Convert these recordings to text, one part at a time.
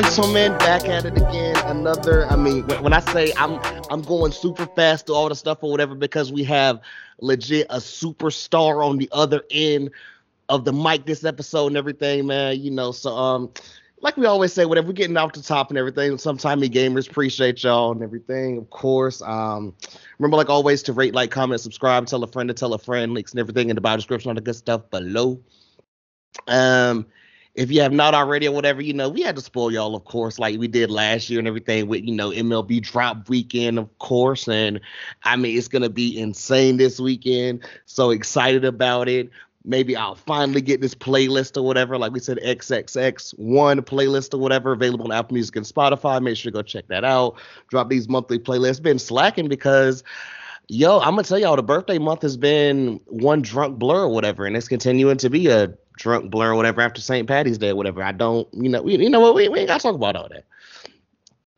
Gentlemen, back at it again. Another, I mean, when, when I say I'm I'm going super fast through all the stuff or whatever, because we have legit a superstar on the other end of the mic this episode and everything, man. You know, so um, like we always say, whatever we're getting off the top and everything. Sometimey gamers appreciate y'all and everything, of course. Um, remember, like always, to rate, like, comment, subscribe, tell a friend to tell a friend, links and everything in the bio description, all the good stuff below. Um, if you have not already or whatever, you know, we had to spoil y'all, of course, like we did last year and everything with, you know, MLB drop weekend, of course. And I mean, it's going to be insane this weekend. So excited about it. Maybe I'll finally get this playlist or whatever. Like we said, XXX1 playlist or whatever available on Apple Music and Spotify. Make sure to go check that out. Drop these monthly playlists. Been slacking because yo, I'm gonna tell y'all the birthday month has been one drunk blur or whatever, and it's continuing to be a drunk blur or whatever after St. Patty's Day or whatever. I don't, you know, we, you know what, we, we ain't gotta talk about all that.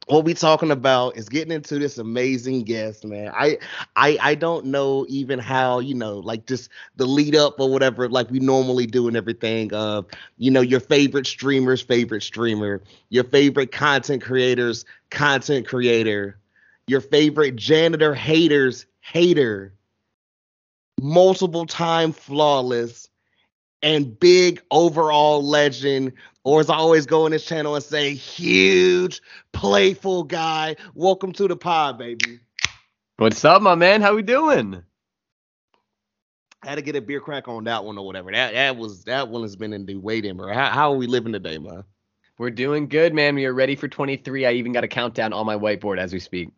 What we talking about is getting into this amazing guest, man. I I I don't know even how, you know, like just the lead up or whatever, like we normally do and everything. Of you know, your favorite streamer's favorite streamer, your favorite content creators, content creator, your favorite janitor haters hater, multiple time flawless, and big overall legend, or as I always go on this channel and say, huge playful guy. Welcome to the pod, baby. What's up, my man? How we doing? I had to get a beer crack on that one or whatever. That that was that one has been in the waiting, bro. How, how are we living today, man? We're doing good, man. We are ready for 23. I even got a countdown on my whiteboard as we speak.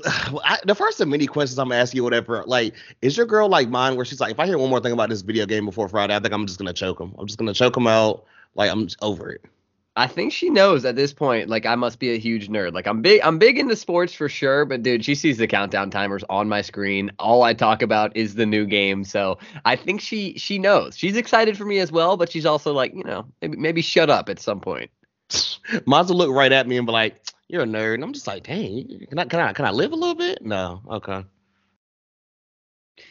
I, the first of many questions I'm gonna ask you, whatever, like, is your girl like mine, where she's like, if I hear one more thing about this video game before Friday, I think I'm just gonna choke him. I'm just gonna choke him out. Like, I'm over it. I think she knows at this point, like, I must be a huge nerd. Like, I'm big, I'm big into sports for sure, but dude, she sees the countdown timers on my screen. All I talk about is the new game, so I think she she knows. She's excited for me as well, but she's also like, you know, maybe maybe shut up at some point. Might look right at me and be like, you're a nerd. And I'm just like, dang, can I can I can I live a little bit? No, okay.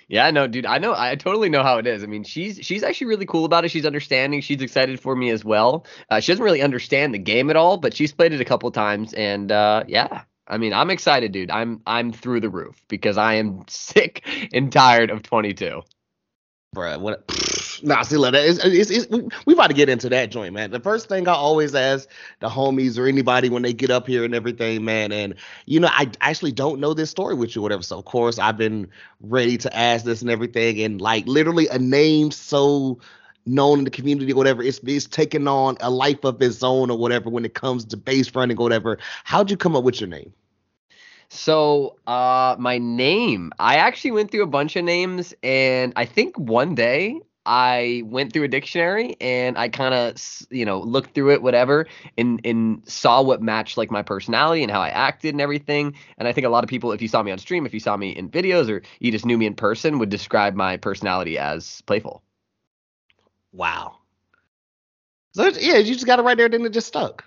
Yeah, no, dude, I know, I totally know how it is. I mean, she's she's actually really cool about it. She's understanding. She's excited for me as well. Uh, she doesn't really understand the game at all, but she's played it a couple times, and uh, yeah, I mean, I'm excited, dude. I'm I'm through the roof because I am sick and tired of 22. Bruh, what? Nah, see, look, it's, it's, it's, we, we about to get into that joint, man. The first thing I always ask the homies or anybody when they get up here and everything, man, and you know, I actually don't know this story with you, whatever. So of course, I've been ready to ask this and everything, and like literally a name so known in the community or whatever, it's it's taking on a life of its own or whatever when it comes to base running or whatever. How'd you come up with your name? So, uh, my name, I actually went through a bunch of names, and I think one day I went through a dictionary and I kind of, you know, looked through it, whatever, and and saw what matched like my personality and how I acted and everything. And I think a lot of people, if you saw me on stream, if you saw me in videos, or you just knew me in person, would describe my personality as playful. Wow. So yeah, you just got it right there, then it just stuck.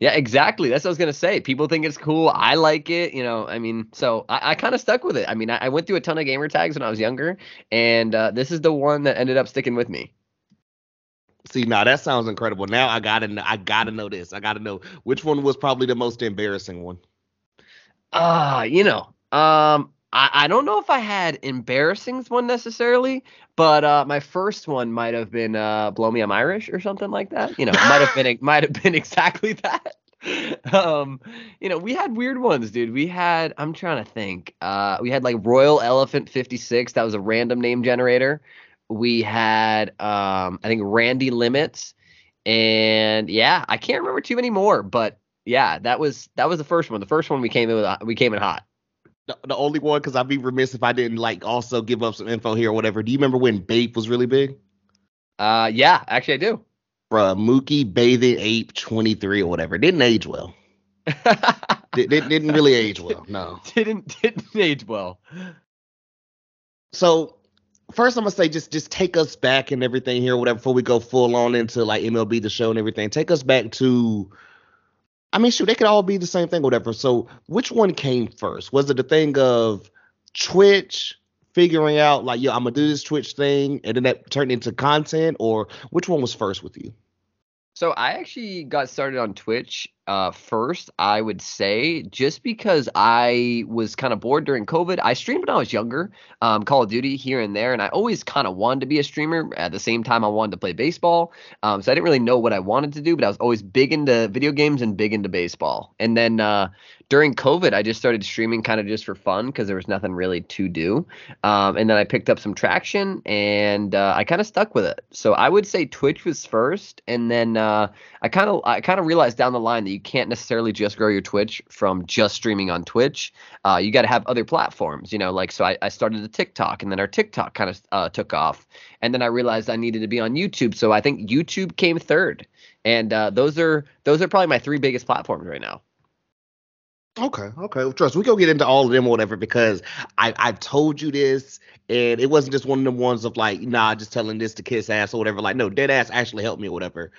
Yeah, exactly. That's what I was gonna say. People think it's cool. I like it. You know, I mean, so I, I kind of stuck with it. I mean, I, I, went through a ton of gamer tags when I was younger, and uh, this is the one that ended up sticking with me. See, now that sounds incredible. Now I gotta, know, I gotta know this. I gotta know which one was probably the most embarrassing one. Ah, uh, you know, um, I, I don't know if I had embarrassing one necessarily, but uh, my first one might have been uh, "Blow Me I'm Irish" or something like that. You know, might have been might have been exactly that. um, you know, we had weird ones, dude. We had I'm trying to think. Uh, we had like Royal Elephant 56. That was a random name generator. We had um, I think Randy Limits, and yeah, I can't remember too many more, but yeah, that was that was the first one. The first one we came in with we came in hot the, the only one because I'd be remiss if I didn't like also give up some info here or whatever. Do you remember when Bape was really big? Uh, yeah, actually I do. Bruh, Mookie Bathing Ape 23 or whatever. Didn't age well. Did, didn't really age well. No. Didn't didn't age well. So first I'm gonna say just just take us back and everything here, whatever, before we go full on into like MLB the show and everything. Take us back to I mean, shoot, they could all be the same thing, whatever. So, which one came first? Was it the thing of Twitch, figuring out like, yo, I'm gonna do this Twitch thing, and then that turned into content, or which one was first with you? So I actually got started on Twitch uh, first, I would say, just because I was kind of bored during COVID. I streamed when I was younger, um, Call of Duty here and there, and I always kind of wanted to be a streamer. At the same time, I wanted to play baseball, um, so I didn't really know what I wanted to do, but I was always big into video games and big into baseball. And then uh, during COVID, I just started streaming kind of just for fun because there was nothing really to do. Um, and then I picked up some traction and uh, I kind of stuck with it. So I would say Twitch was first, and then uh, I kind of I kind of realized down the line that you can't necessarily just grow your Twitch from just streaming on Twitch. Uh, you got to have other platforms, you know. Like so, I, I started a TikTok, and then our TikTok kind of uh, took off, and then I realized I needed to be on YouTube. So I think YouTube came third, and uh, those are those are probably my three biggest platforms right now. Okay, okay. Well, trust we go get into all of them or whatever because I I've told you this and it wasn't just one of them ones of like nah just telling this to kiss ass or whatever. Like no, dead ass actually helped me or whatever.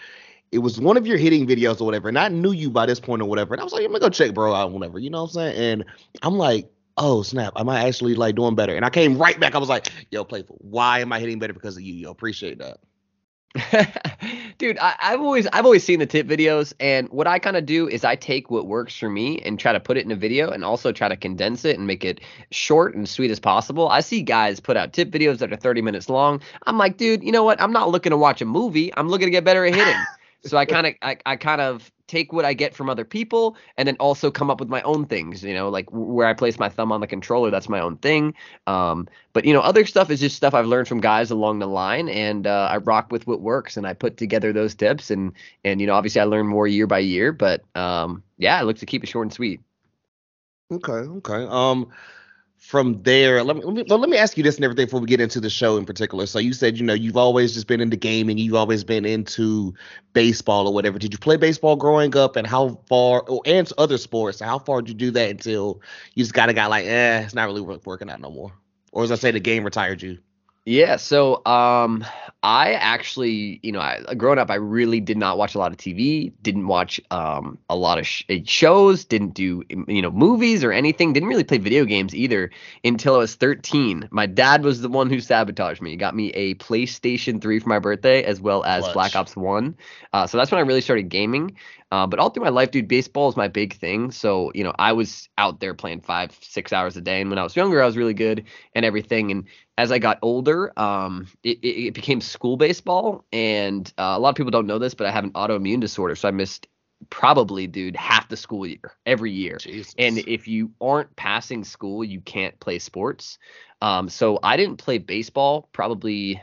It was one of your hitting videos or whatever, and I knew you by this point or whatever. And I was like, I'm gonna go check bro out whatever. You know what I'm saying? And I'm like, oh snap, am I actually like doing better? And I came right back. I was like, yo, playful. Why am I hitting better because of you? Yo, appreciate that. Dude, I, have always I've always seen the tip videos, and what I kind of do is I take what works for me and try to put it in a video, and also try to condense it and make it short and sweet as possible. I see guys put out tip videos that are 30 minutes long. I'm like, dude, you know what? I'm not looking to watch a movie. I'm looking to get better at hitting. so I kind of I, I kind of take what I get from other people and then also come up with my own things, you know, like where I place my thumb on the controller, that's my own thing. Um, but you know, other stuff is just stuff I've learned from guys along the line and uh, I rock with what works and I put together those tips and and you know, obviously I learn more year by year, but um, yeah, I look to keep it short and sweet. Okay, okay. Um from there, let me, let me let me ask you this and everything before we get into the show in particular. So you said you know you've always just been into gaming, you've always been into baseball or whatever. Did you play baseball growing up, and how far? Oh, and other sports. How far did you do that until you just got a guy like, eh, it's not really working out no more, or as I say, the game retired you? Yeah, so um, I actually, you know, I, growing up, I really did not watch a lot of TV, didn't watch um, a lot of sh- eh, shows, didn't do, you know, movies or anything, didn't really play video games either until I was 13. My dad was the one who sabotaged me. He got me a PlayStation 3 for my birthday as well as. Black Ops 1. Uh, so that's when I really started gaming. Uh, but all through my life, dude, baseball is my big thing. So, you know, I was out there playing five, six hours a day. And when I was younger, I was really good and everything. And as I got older, um, it, it, became school baseball. And uh, a lot of people don't know this, but I have an autoimmune disorder. So I missed probably, dude, half the school year every year. Jesus. And if you aren't passing school, you can't play sports. Um, so I didn't play baseball probably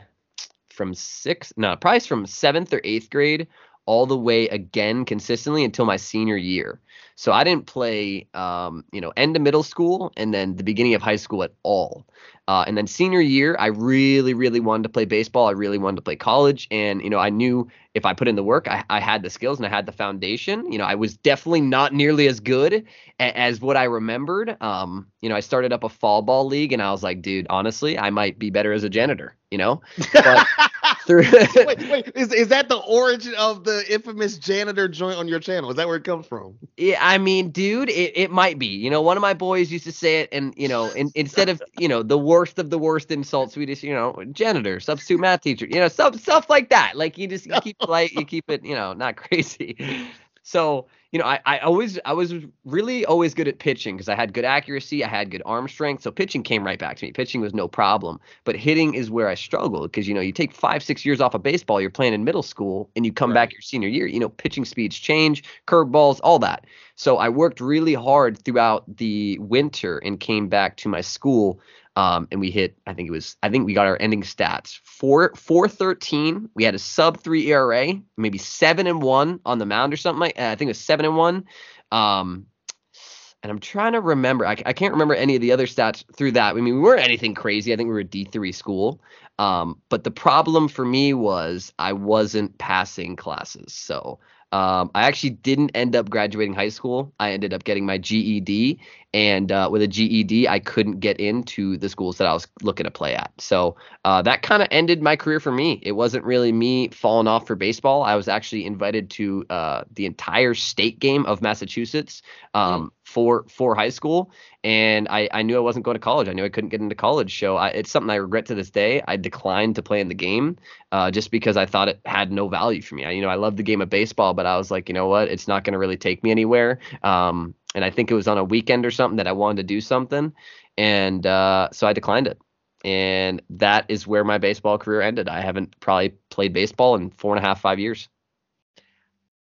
from sixth, no, probably from seventh or eighth grade all the way again consistently until my senior year. So I didn't play, um, you know, end of middle school and then the beginning of high school at all. Uh, and then senior year, I really, really wanted to play baseball. I really wanted to play college, and you know, I knew if I put in the work, I, I had the skills and I had the foundation. You know, I was definitely not nearly as good a, as what I remembered. Um, you know, I started up a fall ball league, and I was like, dude, honestly, I might be better as a janitor. You know, but through wait, wait, is is that the origin of the infamous janitor joint on your channel? Is that where it comes from? Yeah, I mean, dude, it, it might be. You know, one of my boys used to say it, and you know, in, instead of you know the worst of the worst insult, Swedish, you know, janitor, substitute math teacher, you know, stuff stuff like that. Like you just you keep light, you keep it, you know, not crazy. So you know, I, I always I was really always good at pitching because I had good accuracy, I had good arm strength. So pitching came right back to me. Pitching was no problem. But hitting is where I struggled because you know, you take five, six years off of baseball, you're playing in middle school, and you come right. back your senior year. You know, pitching speeds change, curveballs, all that. So I worked really hard throughout the winter and came back to my school um, and we hit, I think it was, I think we got our ending stats four, four thirteen. We had a sub three ERA, maybe seven and one on the mound or something like. Uh, I think it was seven and one. Um, and I'm trying to remember. I, I can't remember any of the other stats through that. I mean, we weren't anything crazy. I think we were a D3 school. Um, but the problem for me was I wasn't passing classes. So um, I actually didn't end up graduating high school. I ended up getting my GED, and uh, with a GED, I couldn't get into the schools that I was looking to play at. So uh, that kind of ended my career for me. It wasn't really me falling off for baseball. I was actually invited to uh, the entire state game of Massachusetts um, mm. for for high school, and I, I knew I wasn't going to college. I knew I couldn't get into college. So I, it's something I regret to this day. I declined to play in the game uh, just because I thought it had no value for me. I, you know, I love the game of baseball, but I was like, you know what, it's not going to really take me anywhere. Um, and I think it was on a weekend or something that I wanted to do something, and uh, so I declined it. And that is where my baseball career ended. I haven't probably played baseball in four and a half, five years.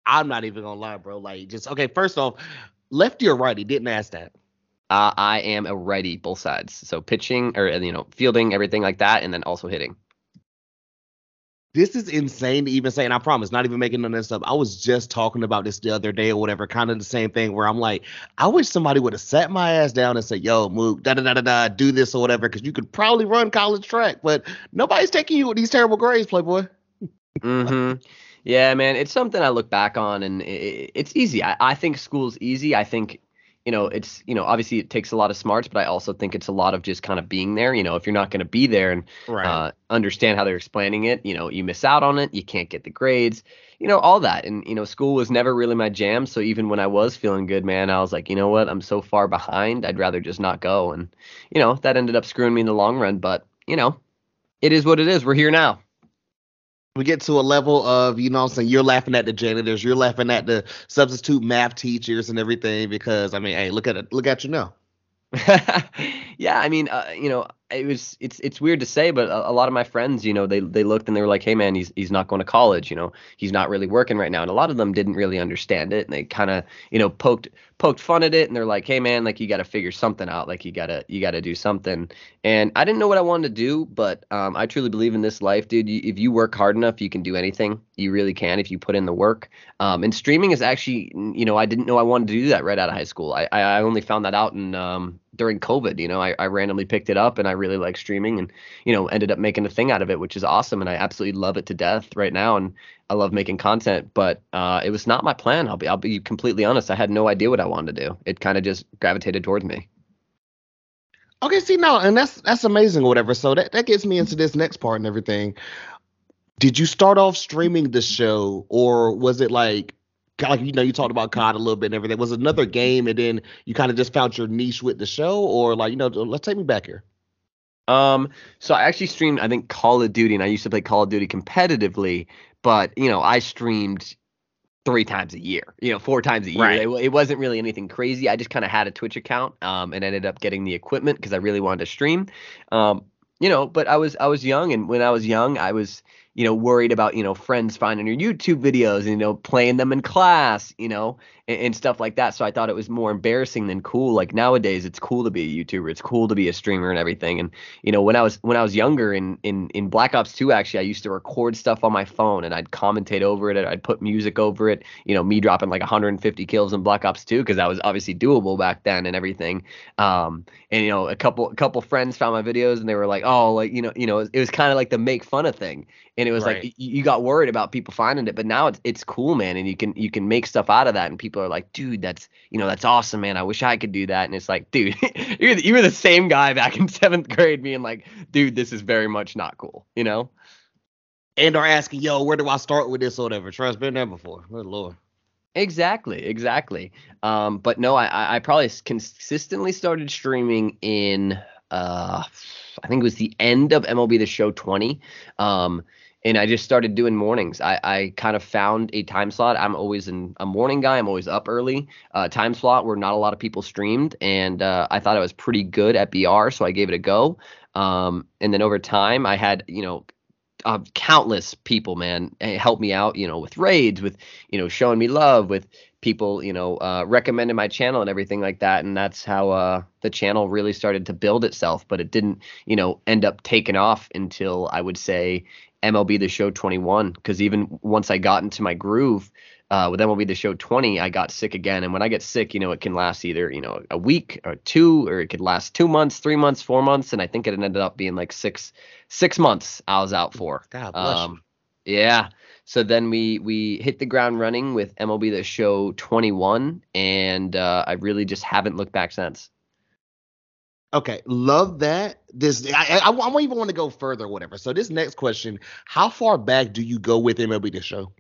I'm not even gonna lie, bro. Like, just okay. First off, lefty or righty? Didn't ask that. Uh, I am a righty, both sides. So pitching or you know fielding, everything like that, and then also hitting. This is insane to even say, and I promise, not even making none of this up. I was just talking about this the other day or whatever, kind of the same thing where I'm like, I wish somebody would have sat my ass down and said, "Yo, Mook, da da da da da, do this or whatever," because you could probably run college track, but nobody's taking you with these terrible grades, Playboy. mm-hmm. Yeah, man, it's something I look back on, and it, it's easy. I, I think school's easy. I think you know, it's you know, obviously it takes a lot of smarts, but I also think it's a lot of just kind of being there. You know, if you're not going to be there and right. uh, understand how they're explaining it, you know, you miss out on it. You can't get the grades, you know, all that. And you know, school was never really my jam. So even when I was feeling good, man, I was like, you know what, I'm so far behind. I'd rather just not go. And you know, that ended up screwing me in the long run. But you know, it is what it is. We're here now we get to a level of you know I'm saying you're laughing at the janitors, you're laughing at the substitute math teachers and everything because I mean, hey, look at it, look at you now. yeah, I mean, uh, you know, it was it's it's weird to say, but a, a, lot of my friends, you know, they they looked and they were like, "Hey, man, he's he's not going to college. You know, he's not really working right now." And a lot of them didn't really understand it, and they kind of you know poked poked fun at it, and they're like, "Hey, man, like you got to figure something out. Like you gotta you gotta do something." And I didn't know what I wanted to do, but um, I truly believe in this life, dude. You, if you work hard enough, you can do anything. You really can if you put in the work. Um, and streaming is actually, you know, I didn't know I wanted to do that right out of high school. I I only found that out in um during COVID. You know, I, I randomly picked it up and I really like streaming and, you know, ended up making a thing out of it, which is awesome. And I absolutely love it to death right now. And I love making content, but uh, it was not my plan. I'll be, I'll be completely honest. I had no idea what I wanted to do. It kind of just gravitated towards me. Okay, see now, and that's that's amazing or whatever. So that, that gets me into this next part and everything. Did you start off streaming the show, or was it like like you know you talked about COD a little bit and everything. Was another game and then you kind of just found your niche with the show, or like you know, let's take me back here. Um, so I actually streamed I think Call of Duty, and I used to play Call of Duty competitively, but you know I streamed three times a year, you know, four times a year. Right. It, it, wasn't really anything crazy. I just kind of had a Twitch account, um, and ended up getting the equipment because I really wanted to stream. Um, you know, but I was I was young, and when I was young, I was you know, worried about, you know, friends finding your YouTube videos and, you know, playing them in class, you know, and, stuff like that. So I thought it was more embarrassing than cool. Like nowadays it's cool to be a YouTuber. It's cool to be a streamer and everything. And, you know, when I was when I was younger in in in Black Ops 2 actually I used to record stuff on my phone and I'd commentate over it. I'd put music over it, you know, me dropping like 150 kills in Black Ops 2 because that was obviously doable back then and everything. Um and you know, a couple a couple friends found my videos and they were like, "Oh, like, you know, you know, it was kind of like the make fun of thing." and it was right. like you got worried about people finding it but now it's it's cool man and you can you can make stuff out of that and people are like dude that's you know that's awesome man. I wish i could do that. And it's like dude you're the, you were the same guy back in seventh grade being like dude this is very much not cool you know? And are asking yo where do i start with this or whatever? Trust been there before. Good lord. Exactly, exactly. Um, but no, I, I probably consistently started streaming in uh, I think it was the end of MLB The Show 20. Um, and I just started doing mornings. I, I kind of found a time slot. I'm always in a morning guy. I'm always up early. Uh, time slot where not a lot of people streamed, and uh, I thought I was pretty good at BR, so I gave it a go. Um, and then over time, I had you know uh, countless people, man, eh, help me out, you know, with raids, with you know, showing me love, with people, you know, uh, recommended my channel and everything like that. And that's how uh, the channel really started to build itself. But it didn't, you know, end up taking off until I would say MLB The Show 21. Because even once I got into my groove uh, with MLB The Show 20, I got sick again. And when I get sick, you know, it can last either, you know, a week or two, or it could last two months, three months, four months. And I think it ended up being like six six months I was out for. God bless um, Yeah. So then we we hit the ground running with MLB The Show 21, and uh, I really just haven't looked back since. Okay, love that. This I, I, I even want to go further, whatever. So this next question: How far back do you go with MLB the Show?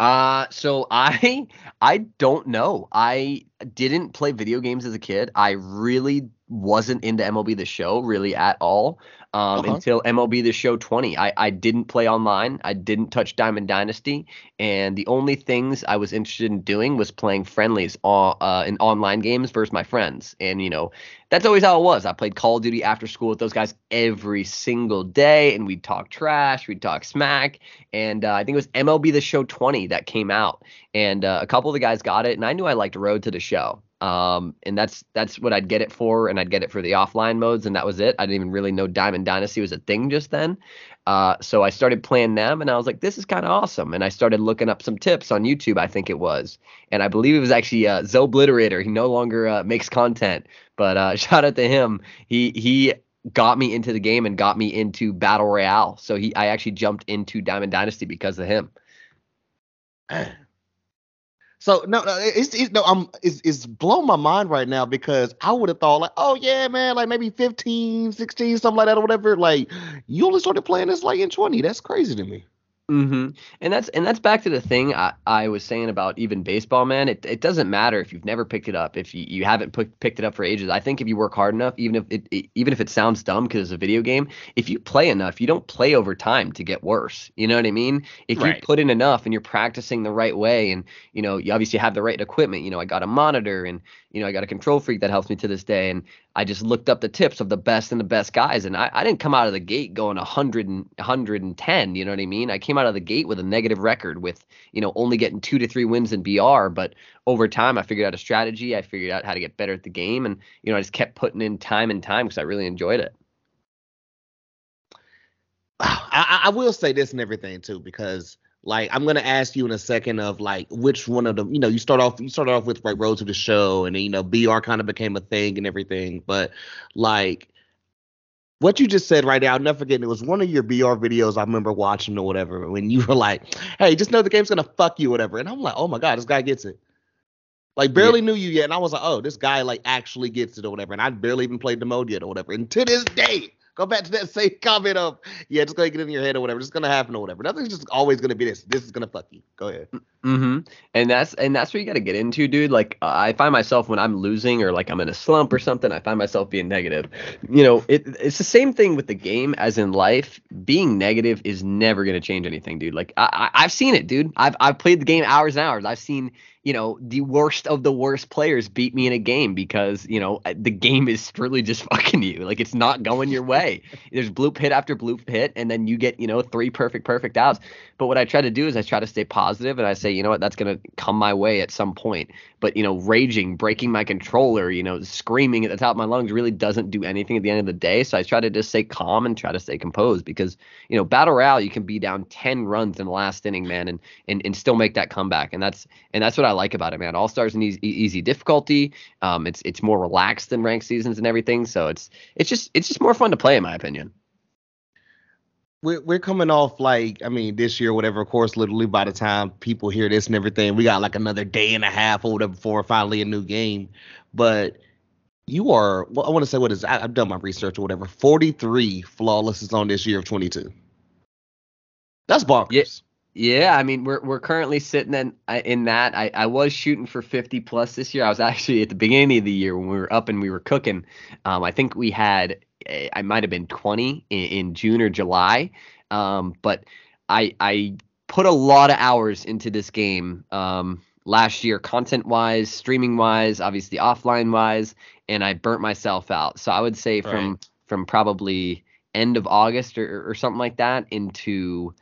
Uh, so I I don't know. I didn't play video games as a kid. I really wasn't into MLB the Show really at all um, uh-huh. until MLB The Show 20. I, I didn't play online. I didn't touch Diamond Dynasty, and the only things I was interested in doing was playing friendlies uh, uh, in online games versus my friends. And you know, that's always how it was. I played Call of Duty after school with those guys every single day, and we'd talk trash, we'd talk smack. And uh, I think it was MLB The Show 20 that came out, and uh, a couple of the guys got it, and I knew I liked Road to the Show. Um, and that's that's what I'd get it for, and I'd get it for the offline modes, and that was it. I didn't even really know Diamond Dynasty was a thing just then. Uh, so I started playing them, and I was like, this is kind of awesome. And I started looking up some tips on YouTube, I think it was, and I believe it was actually uh, Zobliterator. He no longer uh, makes content, but uh, shout out to him. He he got me into the game and got me into battle royale. So he I actually jumped into Diamond Dynasty because of him. So no, no, it's, it's no, I'm it's, it's blowing my mind right now because I would have thought like, oh yeah, man, like maybe 15, 16, something like that or whatever. Like you only started playing this like in 20. That's crazy to me. Mm-hmm. And that's and that's back to the thing I, I was saying about even baseball, man. It it doesn't matter if you've never picked it up, if you, you haven't put, picked it up for ages. I think if you work hard enough, even if it, it even if it sounds dumb because it's a video game, if you play enough, you don't play over time to get worse. You know what I mean? If right. you put in enough and you're practicing the right way, and you know you obviously have the right equipment. You know I got a monitor and you know I got a KontrolFreek that helps me to this day, and I just looked up the tips of the best and the best guys, and I, I didn't come out of the gate going 100 and 110. You know what I mean? I came out of the gate with a negative record, with you know only getting two to three wins in BR. But over time, I figured out a strategy. I figured out how to get better at the game, and you know I just kept putting in time and time because I really enjoyed it. I, I will say this and everything too, because like I'm gonna ask you in a second of like which one of them, you know, you start off you started off with like Road to the Show and then, you know BR kind of became a thing and everything, but like what you just said right now, I'll never forget. It was one of your BR videos I remember watching or whatever when you were like, "Hey, just know the game's gonna fuck you, whatever." And I'm like, "Oh my god, this guy gets it." Like barely yeah. knew you yet, and I was like, "Oh, this guy like actually gets it or whatever." And I barely even played the mode yet or whatever. And to this day, Go back to that same comment of yeah, just gonna get in your head or whatever. It's gonna happen or whatever. Nothing's just always gonna be this. This is gonna fuck you. Go ahead. Mm-hmm. And that's and that's what you got to get into, dude. Like I find myself when I'm losing or like I'm in a slump or something, I find myself being negative. You know, it, it's the same thing with the game as in life. Being negative is never gonna change anything, dude. Like I, I I've seen it, dude. I've I've played the game hours and hours. I've seen you know, the worst of the worst players beat me in a game because, you know, the game is really just fucking you. Like it's not going your way. Hey, there's bloop hit after bloop hit, and then you get, you know, three perfect, perfect outs. But what I try to do is I try to stay positive and I say, you know what, that's gonna come my way at some point. But, you know, raging, breaking my controller, you know, screaming at the top of my lungs really doesn't do anything at the end of the day. So I try to just stay calm and try to stay composed because, you know, battle royale, you can be down ten runs in the last inning, man, and and, and still make that comeback. And that's and that's what I like about it, man. All Stars an easy, easy difficulty. Um, it's it's more relaxed than ranked seasons and everything, so it's it's just it's just more fun to play, in my opinion. We're we're coming off like I mean this year, whatever. Of course, literally by the time people hear this and everything, we got like another day and a half or whatever before finally a new game. But you are well, I want to say what is I, I've done my research or whatever. Forty three flawlesses on this year of twenty two. That's bonkers. Yeah. Yeah, I mean we're we're currently sitting in uh, in that. I, I was shooting for 50 plus this year. I was actually at the beginning of the year when we were up and we were cooking. Um, I think we had I might have been 20 in, in June or July. Um, but I I put a lot of hours into this game um, last year, content wise, streaming wise, obviously offline wise, and I burnt myself out. So I would say from right. from probably end of August or, or something like that into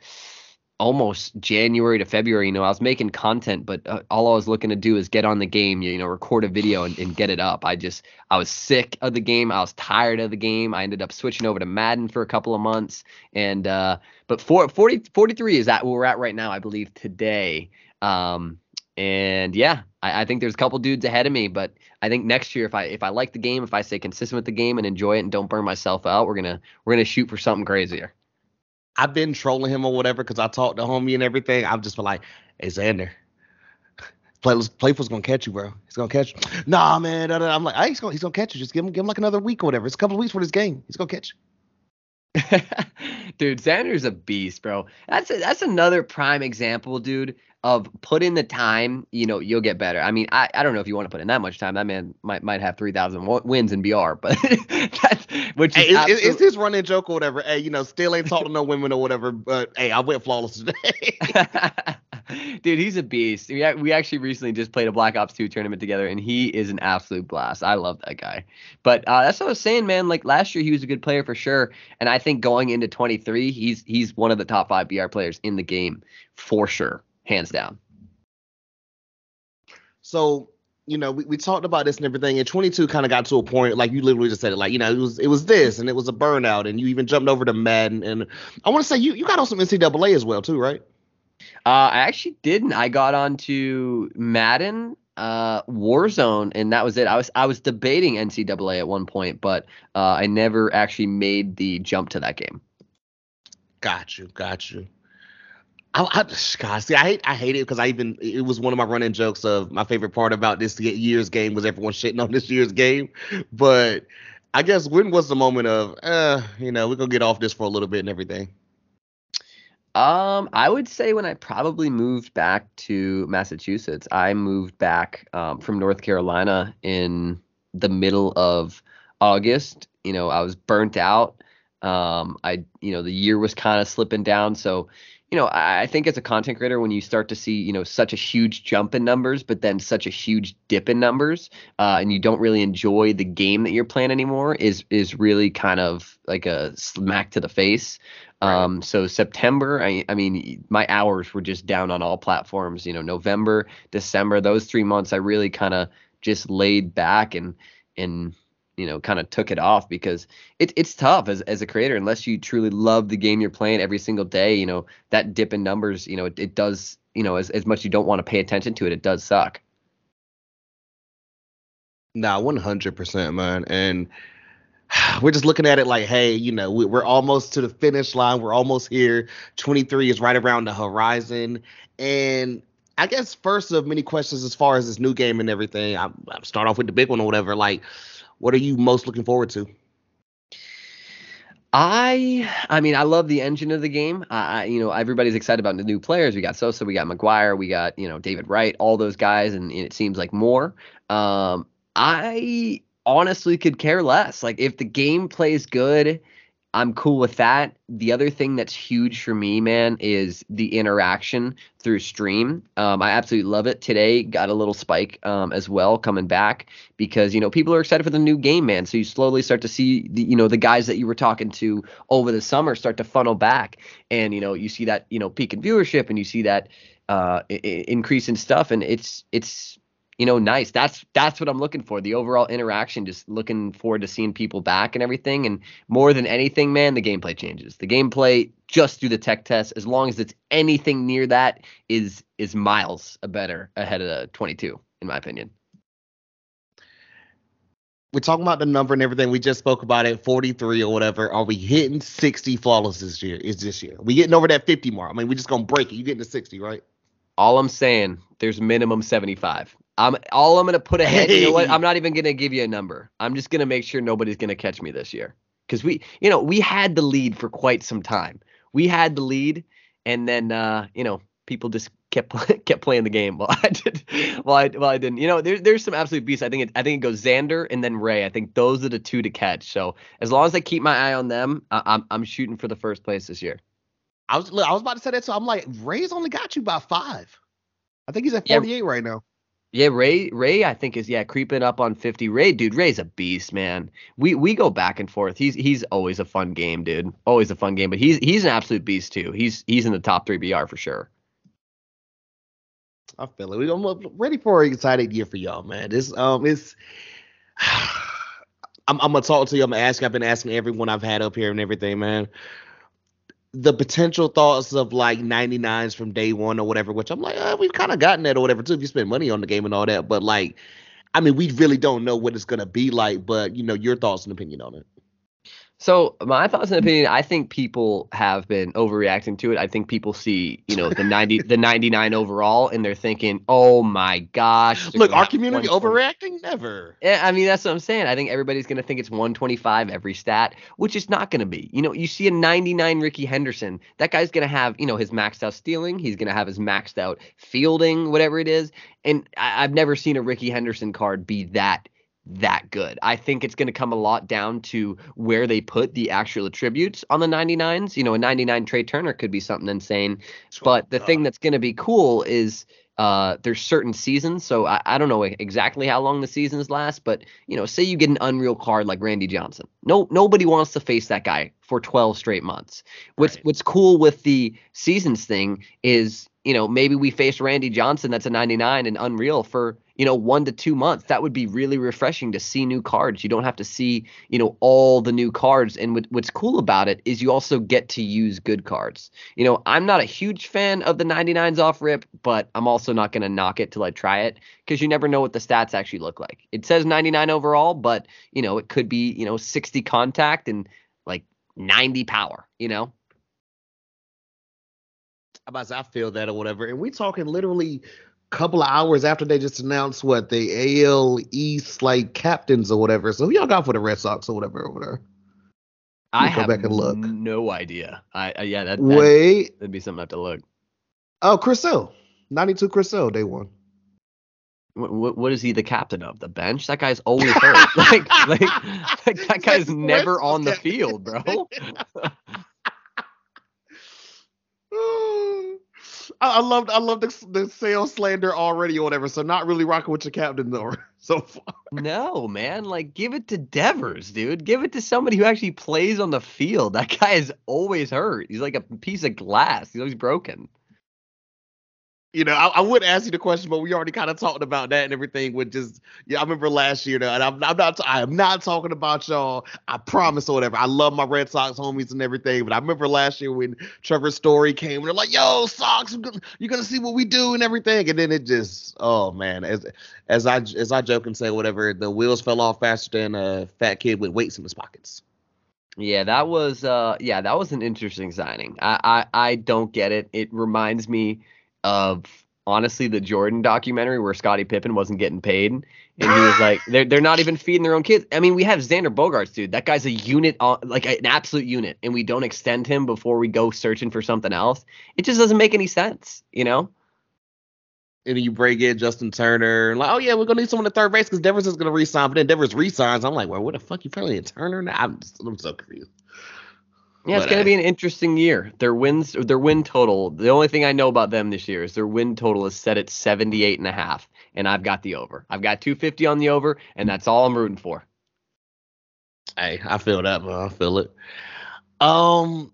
almost January to February, you know, I was making content, but uh, all I was looking to do is get on the game, you know, record a video and, and, get it up. I just, I was sick of the game. I was tired of the game. I ended up switching over to Madden for a couple of months. And, uh, but for, 40, 43 is at where we're at right now, I believe today. Um, and yeah, I, I think there's a couple dudes ahead of me, but I think next year, if I, if I like the game, if I stay consistent with the game and enjoy it and don't burn myself out, we're to, we're to shoot for something crazier. I've been trolling him or whatever because I talked to homie and everything. I've just been like, hey Xander, Play, Playful's gonna catch you, bro. He's gonna catch. You. Nah, man. I'm like, he's gonna he's gonna catch you. Just give him give him like another week or whatever. It's a couple of weeks for this game. He's gonna catch you. dude, Xander's a beast, bro. That's a, that's another prime example, dude, of put in the time, you know, you'll get better. I mean, I, I don't know if you want to put in that much time. That man might might have 3,000 wins in BR, but that's which is hey, absolute... it's, his running joke or whatever. Hey, you know, still ain't talking to no women or whatever, but hey, I went flawless today. Dude, he's a beast. We, we actually recently just played a Black Ops 2 tournament together, and he is an absolute blast. I love that guy. But uh, that's what I was saying, man. Like last year, he was a good player for sure, and I think going into 23, he's he's one of the top five BR players in the game for sure hands down. So, you know, we, we talked about this and everything, and 22 kind of got to a point, like you literally just said it, like, you know, it was it was this and it was a burnout, and you even jumped over to Madden. And I want to say you, you got on some NCAA as well, too, right? Uh, I actually didn't. I got onto Madden, uh, Warzone, and that was it. I was I was debating NCAA at one point, but uh, I never actually made the jump to that game. Got you, got you. I, I God, see, I hate I hate it because I even it was one of my running jokes of my favorite part about this year's game was everyone shitting on this year's game, but I guess when was the moment of uh you know we're gonna get off this for a little bit and everything. Um, I would say when I probably moved back to Massachusetts, I moved back um, from North Carolina in the middle of August. You know, I was burnt out. Um, I, you know, the year was kind of slipping down, so you know, I think as a content creator, when you start to see, you know, such a huge jump in numbers, but then such a huge dip in numbers, uh, and you don't really enjoy the game that you're playing anymore, is is really kind of like a smack to the face. Right. Um, so September, I, I mean, my hours were just down on all platforms. You know, November, December, those three months, I really kind of just laid back and and you know kind of took it off because it, it's tough as, as a creator unless you truly love the game you're playing every single day you know that dip in numbers you know it, it does you know as, as much as you don't want to pay attention to it it does suck nah 100% man and we're just looking at it like hey you know we're almost to the finish line we're almost here 23 is right around the horizon and I guess first of many questions as far as this new game and everything. I, I start off with the big one or whatever. Like, what are you most looking forward to? I I mean I love the engine of the game. I you know everybody's excited about the new players. We got Sosa, we got McGwire, we got you know David Wright, all those guys, and, and it seems like more. Um, I honestly could care less. Like if the game plays good I'm cool with that. The other thing that's huge for me, man, is the interaction through stream. Um, I absolutely love it. Today got a little spike um, as well coming back because you know people are excited for the new game, man. So you slowly start to see the you know the guys that you were talking to over the summer start to funnel back, and you know you see that you know peak in viewership and you see that uh, I- increase in stuff, and it's it's you know, nice. That's that's what I'm looking for. The overall interaction, just looking forward to seeing people back and everything. And more than anything, man, the gameplay changes. The gameplay just through the tech test, as long as it's anything near that, is is miles better ahead of the 22, in my opinion. We're talking about the number and everything. We just spoke about it, 43 or whatever. Are we hitting 60 flawless this year? Is this year? we getting over that 50 mark? I mean, we just gonna break it. You getting to 60, right? All I'm saying, there's minimum 75. I'm all I'm gonna put ahead. Hey. You know what? I'm not even gonna give you a number. I'm just gonna make sure nobody's gonna catch me this year because we, you know, we had the lead for quite some time. We had the lead, and then uh, you know people just kept kept playing the game while I did while I while I didn't. You know, there's there's some absolute beasts. I think it I think it goes Xander and then Ray. I think those are the two to catch. So as long as I keep my eye on them, I, I'm I'm shooting for the first place this year. I was I was about to say that, so I'm like Ray's only got you by five. I think he's at 48 yeah. right now. Yeah, Ray Ray I think is yeah creeping up on 50. Ray dude, Ray's a beast, man. We we go back and forth. He's he's always a fun game, dude. Always a fun game, but he's he's an absolute beast too. He's he's in the top 3 BR for sure. I feel it. I'm ready for an exciting year for y'all, man. This um it's I'm, I'm gonna talk to you. I'm gonna ask. I've been asking everyone I've had up here and everything, man the potential thoughts of like 99s from day one or whatever, which I'm like, oh, we've kind of gotten that or whatever too. If you spend money on the game and all that, but like, I mean, we really don't know what it's gonna be like. But you know, your thoughts and opinion on it. So my thoughts and opinion, I think people have been overreacting to it. I think people see, you know, the ninety, the ninety nine overall, and they're thinking, "Oh my gosh!" Look, our community overreacting never. Yeah, I mean that's what I'm saying. I think everybody's gonna think it's 125 every stat, which is not gonna be. You know, you see a 99 Rickey Henderson, that guy's gonna have, you know, his maxed out stealing, he's gonna have his maxed out fielding, whatever it is, and I, I've never seen a Rickey Henderson card be that that good. I think it's going to come a lot down to where they put the actual attributes on the 99s. You know, a 99 Trea Turner could be something insane. But the thing that's going to be cool is uh, there's certain seasons. So I, I don't know exactly how long the seasons last, but you know, say you get an unreal card like Randy Johnson. No, nobody wants to face that guy for 12 straight months. What's right. what's cool with the seasons thing is, you know, maybe we face Randy Johnson that's a 99 and unreal for you know, one to two months. That would be really refreshing to see new cards. You don't have to see, you know, all the new cards. And what, what's cool about it is you also get to use good cards. You know, I'm not a huge fan of the 99s off rip, but I'm also not going to knock it till I try it because you never know what the stats actually look like. It says 99 overall, but, you know, it could be, you know, 60 contact and like 90 power, you know? About I feel that or whatever. And we talking literally couple of hours after they just announced what the AL East like captains or whatever. So who y'all got for the Red Sox or whatever over there? I have back and look. no idea. I uh, yeah, that wait, that'd be something I have to look. Oh, Chris Sale, ninety two Chris Sale, day one. What, what, what is he the captain of? The bench? That guy's always hurt. like, like, like that guy's never on the field, bro. I, loved I love the the Sale's slander already or whatever. So not really rocking with your captain though so far. No, man. Like give it to Devers, dude. Give it to somebody who actually plays on the field. That guy is always hurt. He's like a piece of glass. He's always broken you know, I, I, would ask you the question, but we already kind of talked about that and everything. With just, yeah, I remember last year, though, and I'm, I'm not, I am not talking about y'all. I promise or whatever. I love my Red Sox homies and everything, but I remember last year when Trevor Story came, and they're like, "Yo, Sox, you're gonna see what we do and everything," and then it just, oh man, as as I as I joke and say whatever, the wheels fell off faster than a fat kid with weights in his pockets. Yeah, that was, uh, yeah, that was an interesting signing. I, I, I don't get it. It reminds me of honestly the Jordan documentary where Scottie Pippen wasn't getting paid. And he was like, they're, they're not even feeding their own kids. I mean, we have Xander Bogaerts, dude. That guy's a unit, on, like an absolute unit, and we don't extend him before we go searching for something else. It just doesn't make any sense, you know? And you break in Justin Turner, and like, oh yeah, we're gonna need someone at third base because Devers is gonna resign. But then Devers resigns. I'm like, well, what the fuck you finally in Turner? Now I'm, I'm so confused. Yeah, it's going to be an interesting year. Their wins, their win total. The only thing I know about them this year is their win total is set at 78 and a half, and I've got the over. I've got 250 on the over, and that's all I'm rooting for. Hey, I feel that, man. I feel it. Um,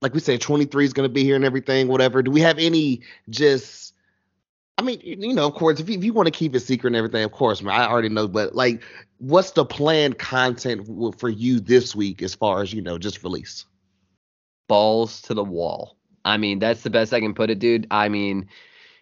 like we said, 23 is going to be here and everything, whatever. Do we have any just I mean, you know, of course, if you, if you want to keep it secret and everything, of course, man, I already know. But like, what's the planned content for you this week as far as you know, just release? Balls to the wall. I mean, that's the best I can put it, dude. I mean,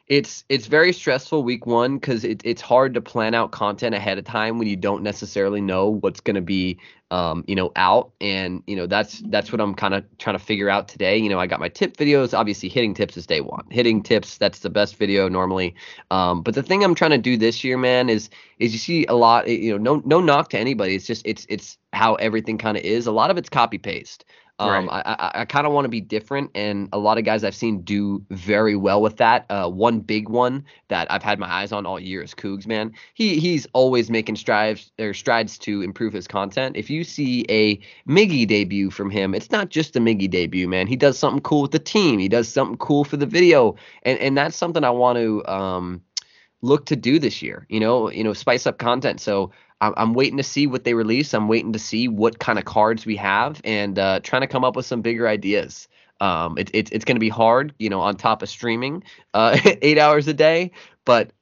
it's it's very stressful week one because it, it's hard to plan out content ahead of time when you don't necessarily know what's going to be um, you know out. And you know that's that's what i'm kind of trying to figure out today. You know i got my tip videos. Obviously hitting tips is day one. Hitting tips that's the best video normally. Um, but the thing i'm trying to do this year man is is you see a lot you know no no knock to anybody. It's just it's it's how everything kind of is. A lot of it's copy paste um, right. I, I, I kind of want to be different, and a lot of guys I've seen do very well with that. Uh, one big one that I've had my eyes on all year is Cougs, man. He he's always making strides or strides to improve his content. If you see a Miggy debut from him, it's not just a Miggy debut, man. He does something cool with the team. He does something cool for the video, and and that's something I want to um look to do this year. You know, you know, spice up content. So I'm, waiting to see what they release. I'm waiting to see what kind of cards we have, and uh, trying to come up with some bigger ideas. Um, it, it, it's going to be hard, you know, on top of streaming uh, eight hours a day, but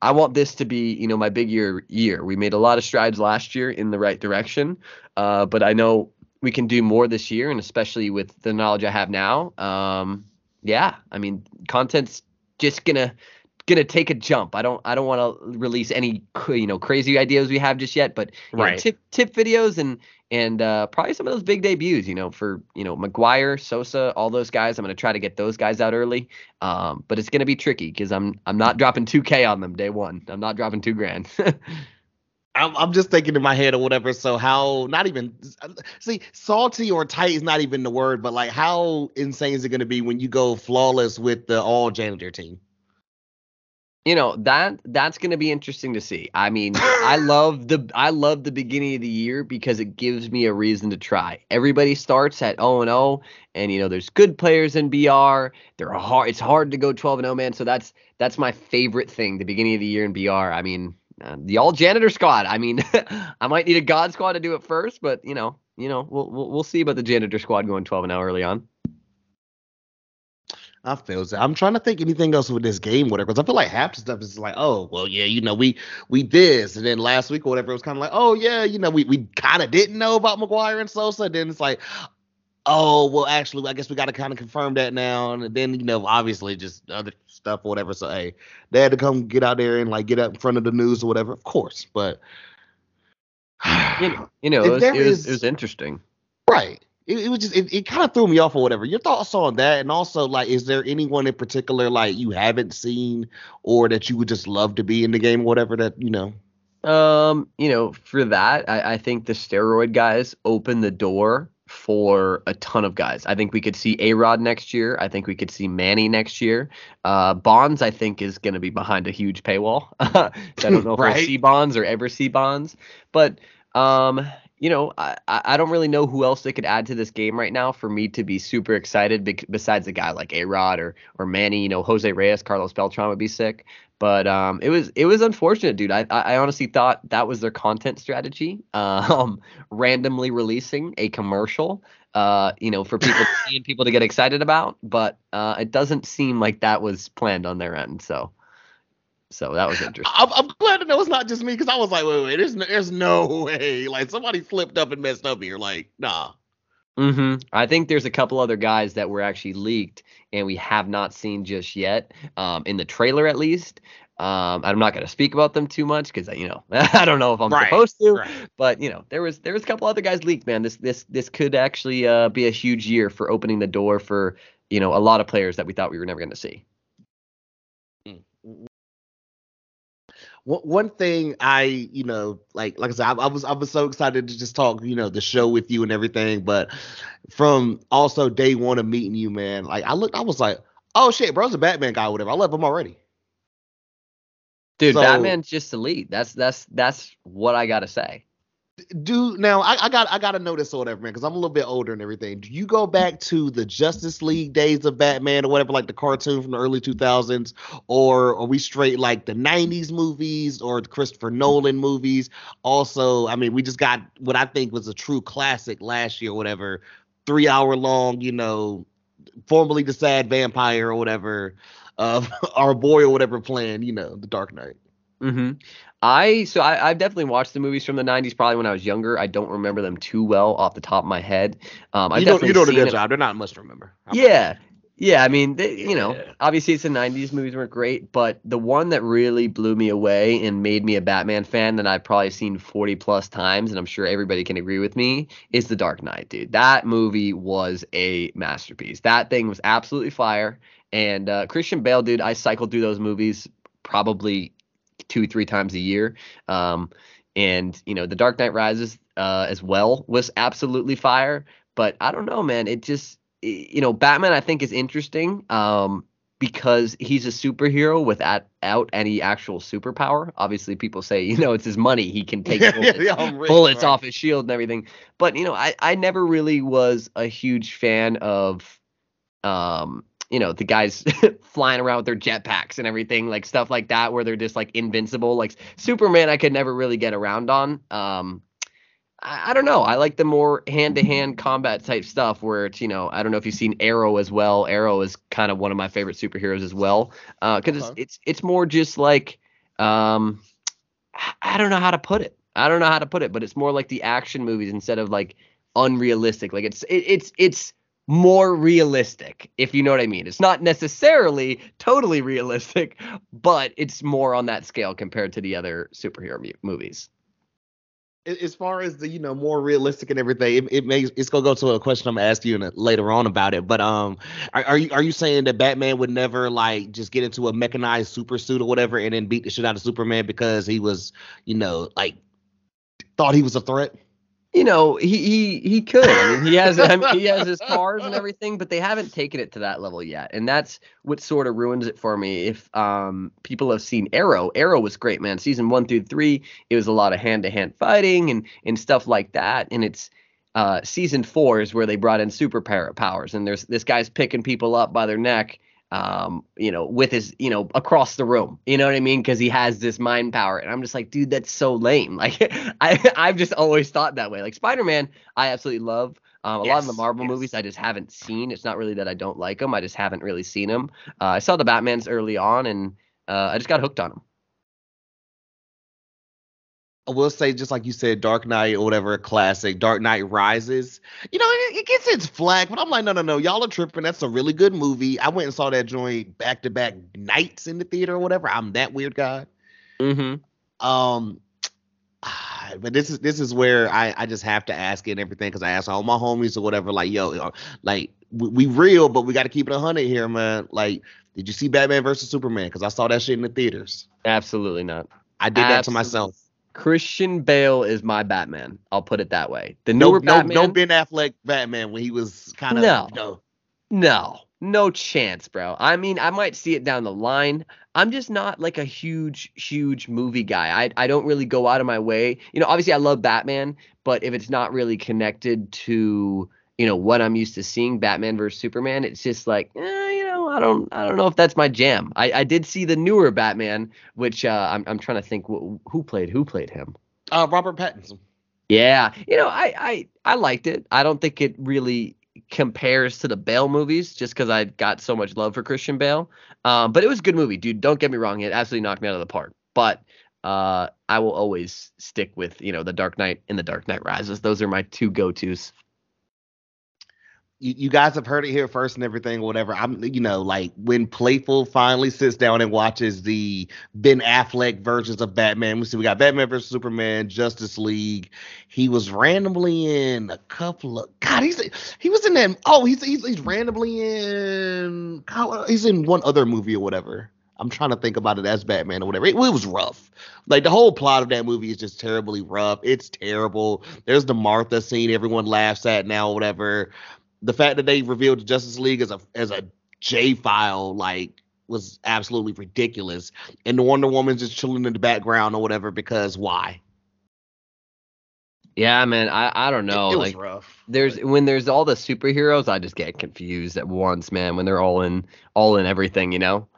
I want this to be, you know, my big year year. We made a lot of strides last year in the right direction, uh, but I know we can do more this year, and especially with the knowledge I have now. Um, yeah, I mean, content's just gonna gonna take a jump. I don't I don't want to release any you know crazy ideas we have just yet, but you know, tip tip videos and and uh, probably some of those big debuts. You know, for you know McGwire, Sosa, all those guys. I'm gonna try to get those guys out early. Um, but it's gonna be tricky because I'm I'm not dropping 2K on them day one. I'm not dropping two grand. I'm, I'm just thinking in my head or whatever. So how not even see salty or tight is not even the word, but like how insane is it going to be when you go flawless with the all janitor team? You know that that's going to be interesting to see. I mean, I love the I love the beginning of the year because it gives me a reason to try. Everybody starts at 0 and 0 and you know there's good players in BR. They're hard it's hard to go 12 and 0 man, so that's that's my favorite thing the beginning of the year in BR. I mean, uh, the all janitor squad. I mean, I might need a god squad to do it first, but you know, you know, we'll we'll, we'll see about the janitor squad going 12 and 0 early on. I feel that. I'm trying to think anything else with this game, whatever, because I feel like half the stuff is like, oh, well, yeah, you know, we we this, and then last week or whatever, it was kind of like, oh yeah, you know, we we kind of didn't know about McGwire and Sosa. Then it's like, oh, well, actually, I guess we got to kind of confirm that now, and then you know, obviously, just other stuff or whatever. So hey, they had to come get out there and like get up in front of the news or whatever, of course, but You know, you know, it was, it was is- it was interesting. Right. It, it was just it, it kind of threw me off or whatever. Your thoughts on that, and also like, is there anyone in particular like you haven't seen or that you would just love to be in the game, or whatever that you know? Um, you know, for that, I, I think the steroid guys open the door for a ton of guys. I think we could see A Rod next year. I think we could see Manny next year. Uh, Bonds, I think, is going to be behind a huge paywall. so I don't know if Right. we'll see Bonds or ever see Bonds, but um, you know, I, I don't really know who else they could add to this game right now for me to be super excited. bec- Besides a guy like A Rod or or Manny, you know, Jose Reyes, Carlos Beltran would be sick. But um, it was it was unfortunate, dude. I I I honestly thought that was their content strategy. Um, randomly releasing a commercial, uh, you know, for people to see and people to get excited about. But uh, it doesn't seem like that was planned on their end. So, so that was interesting. I'm, I'm glad to know it's not just me because I was like, wait, wait, there's no, there's no way like somebody slipped up and messed up here. Like, nah. Mm-hmm. I think there's a couple other guys that were actually leaked and we have not seen just yet, um, in the trailer at least. Um, I'm not going to speak about them too much because you know I don't know if I'm Right, supposed to. right. But you know there was there was a couple other guys leaked, man. This this this could actually uh, be a huge year for opening the door for you know a lot of players that we thought we were never going to see. One one thing I, you know, like like I said, I, I was I was so excited to just talk, you know, the show with you and everything. But from also day one of meeting you, man, like I looked, I was like, oh shit, bro's a Batman guy, whatever. I love him already. Dude, So- Batman's just elite. That's that's that's what I gotta say. Do now I, I got I gotta know this or whatever, man, because I'm a little bit older and everything. Do you go back to the Justice League days of Batman or whatever, like the cartoon from the early 2000s, or are we straight like the 90s movies or the Christopher Nolan movies? Also, I mean, we just got what I think was a true classic last year, or whatever, three hour long, you know, formerly the Sad Vampire or whatever, of our boy or whatever playing, you know, the Dark Knight. hmm I so I, I've definitely watched the movies from the '90s, probably when I was younger. I don't remember them too well off the top of my head. Um, I've you know, you doing a good job. They're not much to remember. Yeah. Yeah, I mean, they, you know, Yeah. obviously it's the 90s movies weren't great, but the one that really blew me away and made me a Batman fan that I've probably seen 40 plus times, and I'm sure everybody can agree with me, is The Dark Knight, dude. That movie was a masterpiece. That thing was absolutely fire. And uh, Christian Bale, dude, I cycled through those movies probably two, three times a year. Um, and, you know, The Dark Knight Rises uh, as well was absolutely fire. But I don't know, man. It just, you know, Batman I think is interesting um, because he's a superhero without out any actual superpower. Obviously, people say, you know, it's his money. He can take bullets, Yeah, rich, bullets right. off his shield and everything. But you know, I I never really was a huge fan of, um, you know, the guys flying around with their jetpacks and everything, like stuff like that, where they're just like invincible. Like Superman, I could never really get around on. Um, I, I don't know. I like the more hand-to-hand combat type stuff where it's, you know, I don't know if you've seen Arrow as well. Arrow is kind of one of my favorite superheroes as well. Uh, because Okay. it's, it's it's more just like um I- I don't know how to put it. I don't know how to put it, but it's more like the action movies instead of like unrealistic. Like it's it, it's it's more realistic, if you know what I mean. It's not necessarily totally realistic, but it's more on that scale compared to the other superhero mu- movies. as far as the you know more realistic and everything it, it makes it's gonna go to a question i'm gonna ask you later on about it but um are, are you are you saying that batman would never like just get into a mechanized super suit or whatever and then beat the shit out of superman because he was you know like thought he was a threat you know, he he he could. I mean, he has I mean, he has his cars and everything, but they haven't taken it to that level yet, and that's what sort of ruins it for me. If um people have seen Arrow, Arrow was great, man. Season one through three, it was a lot of hand to hand fighting and and stuff like that, and it's. Uh, season four is where they brought in super powers, and there's this guy's picking people up by their neck, um, you know, with his, you know, across the room. You know what I mean? Because he has this mind power, and I'm just like, dude, that's so lame. Like, I I've just always thought that way. Like Spider Man, I absolutely love. Um, a yes, lot of the Marvel yes. movies I just haven't seen. It's not really that I don't like them. I just haven't really seen them. Uh, I saw the Batman's early on, and uh, I just got hooked on them. I will say, just like you said, Dark Knight or whatever, classic, Dark Knight Rises. You know, it, it, gets its flack, but I'm like, no, no, no, y'all are tripping. That's a really good movie. I went and saw that joint back to back nights in the theater or whatever. I'm that weird guy. Mm-hmm. Um, but this is this is where I I just have to ask it and everything because I ask all my homies or whatever, like, yo, like we, we real, but we got to keep it hundred here, man. Like, did you see Batman versus Superman? Because I saw that shit in the theaters. Absolutely not. I did Absolutely. that to myself. Christian Bale is my Batman. I'll put it that way. The newer no, Batman. No, no Ben Affleck Batman when he was kind of no, no, no, no chance, bro. I mean, I might see it down the line. I'm just not like a huge, huge movie guy. I I don't really go out of my way. You know, obviously I love Batman, but if it's not really connected to you know what I'm used to seeing, Batman versus Superman, it's just like, eh, you know, I don't, I don't know if that's my jam. I, I did see the newer Batman, which uh, I'm, I'm trying to think who, who played, who played him. Uh, Robert Pattinson. Yeah, you know, I, I, I liked it. I don't think it really compares to the Bale movies, just because I got so much love for Christian Bale. Um, but it was a good movie, dude. Don't get me wrong; it absolutely knocked me out of the park. But uh, I will always stick with you know the Dark Knight and the Dark Knight Rises. Those are my two go tos you, guys have heard it here first and everything, whatever. I'm, you know, like when Playful finally sits down and watches the Ben Affleck versions of Batman. We see we got Batman versus Superman, Justice League. He was randomly in a couple of God. He's he was in that. Oh, he's he's, he's randomly in. Uh, he's in one other movie or whatever. I'm trying to think about it as Batman or whatever. It, it, was rough. Like the whole plot of that movie is just terribly rough. It's terrible. There's the Martha scene everyone laughs at now, whatever the fact that they revealed the Justice League as a as a J file like was absolutely ridiculous. And the Wonder Woman's just chilling in the background or whatever because why? Yeah, man, I, I don't know. It, it like, was rough. There's when there's all the superheroes, I just get confused at once, man. When they're all in all in everything, you know.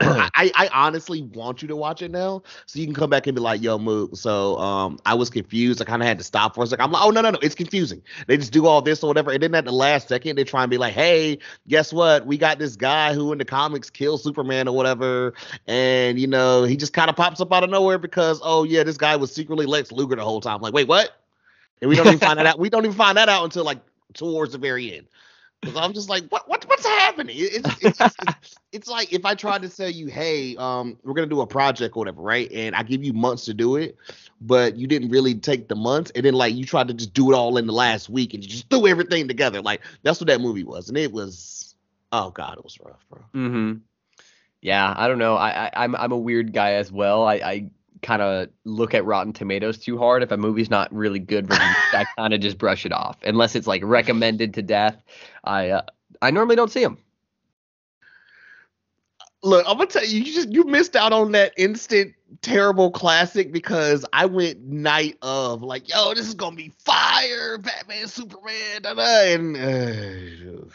I, I honestly want you to watch it now so you can come back and be like, yo, Mook. So um I was confused. I kind of had to stop for a second. I'm like, oh no, no, no, it's confusing. They just do all this or whatever. And then at the last second, they try and be like, hey, guess what? We got this guy who in the comics killed Superman or whatever. And you know, he just kind of pops up out of nowhere because, oh yeah, this guy was secretly Lex Luger the whole time. like, wait, what? And we don't even find that out. We don't even find that out until like towards the very end. I'm just like, what, what what's happening? It's, it's, it's, it's, like if I tried to tell you, hey, um, we're gonna do a project or whatever, right? And I give you months to do it, but you didn't really take the months, and then like you tried to just do it all in the last week, and you just threw everything together. Like that's what that movie was, and it was, oh god, it was rough, bro. Mm-hmm. Yeah, I don't know. I, I I'm I'm a weird guy as well. I I kind of look at Rotten Tomatoes too hard. If a movie's not really good, I kind of just brush it off. Unless it's like recommended to death, I uh, I normally don't see them. Look, I'm gonna tell you, you just you missed out on that instant terrible classic because I went night of like, yo, this is gonna be fire, Batman, Superman, da, da, and. Uh,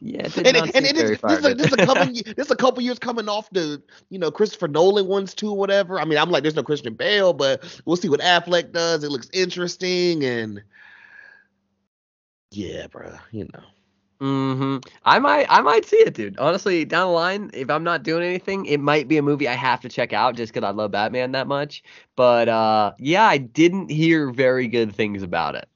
yeah, it and, and, and it is, this, a, this, is a couple, this a couple years coming off the you know Christopher Nolan ones too, whatever. I mean, I'm like, there's no Christian Bale, but we'll see what Affleck does. It looks interesting, and yeah, bro, you know. Mm-hmm. I might, I might see it, dude. Honestly, down the line, if I'm not doing anything, it might be a movie I have to check out just because I love Batman that much. But uh, yeah, I didn't hear very good things about it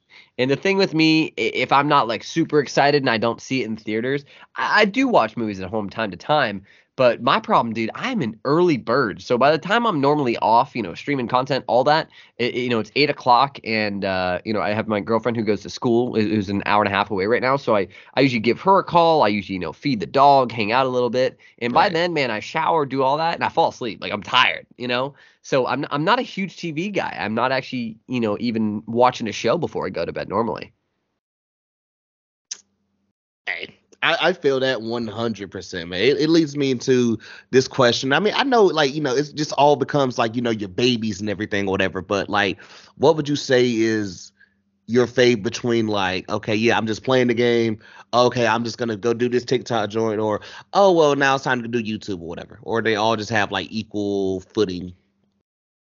And the thing with me, if I'm not like super excited and I don't see it in theaters, I, I do watch movies at home time to time. But my problem, dude, I'm an early bird. So by the time I'm normally off, you know, streaming content, all that, it, you know, it's eight o'clock, and uh, you know, I have my girlfriend who goes to school, who- who's an hour and a half away right now. So I, I usually give her a call. I usually, you know, feed the dog, hang out a little bit, and by Right. then, man, I shower, do all that, and I fall asleep. Like I'm tired, you know. So I'm, I'm not a huge TV guy. I'm not actually, you know, even watching a show before I go to bed normally. Hey, I, I feel that 100%, man. It, it leads me into this question. I mean, I know, like, you know, it's just all becomes like, you know, your babies and everything or whatever, but like, what would you say is your fave between, like, okay, yeah, I'm just playing the game. Okay, I'm just going to go do this TikTok joint, or, oh, well, now it's time to do YouTube or whatever. Or they all just have like equal footing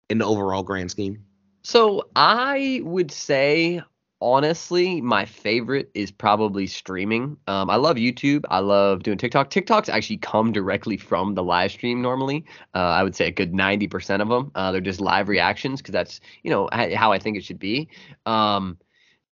in the overall grand scheme. So I would say honestly, my favorite is probably streaming. Um, I love YouTube. I love doing TikTok. TikToks actually come directly from the live stream normally. Uh, I would say a good 90% of them. Uh, they're just live reactions because that's, you know, how I think it should be. Um,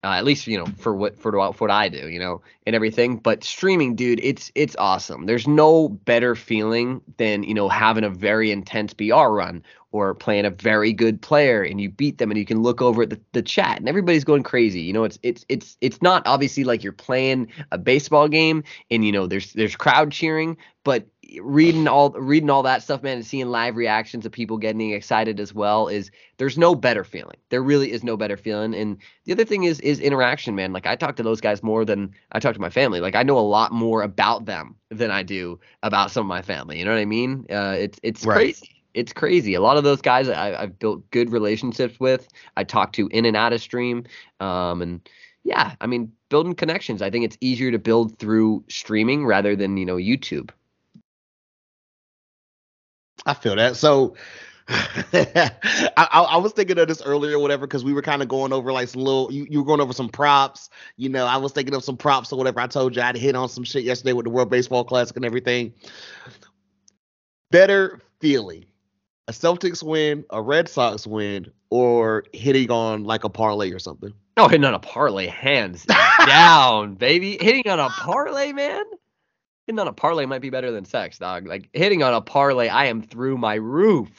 uh, at least you know for what for for what I do, you know, and everything. But streaming, dude, it's it's awesome. There's no better feeling than you know having a very intense BR run or playing a very good player and you beat them and you can look over at the, the chat and everybody's going crazy. You know, it's it's it's it's not obviously like you're playing a baseball game and you know there's there's crowd cheering, but reading all reading all that stuff, man, and seeing live reactions of people getting excited as well is there's no better feeling. There really is no better feeling. And the other thing is is interaction, man. Like I talk to those guys more than I talk to my family. Like I know a lot more about them than I do about some of my family. You know what I mean? Uh, it's it's Right. crazy. It's crazy. A lot of those guys I, I've built good relationships with. I talk to in and out of stream. Um, and yeah, I mean, building connections. I think it's easier to build through streaming rather than you know YouTube. I feel that. So I, I, I was thinking of this earlier, or whatever, because we were kind of going over like some little. You, you were going over some props. You know, I was thinking of some props or whatever. I told you I'd hit on some shit yesterday with the World Baseball Classic and everything. Better feeling: a Celtics win, a Red Sox win, or hitting on like a parlay or something. Oh, hitting on a parlay, hands down, baby. Hitting on a parlay, man. Hitting on a parlay might be better than sex, dog. Like hitting on a parlay, I am through my roof.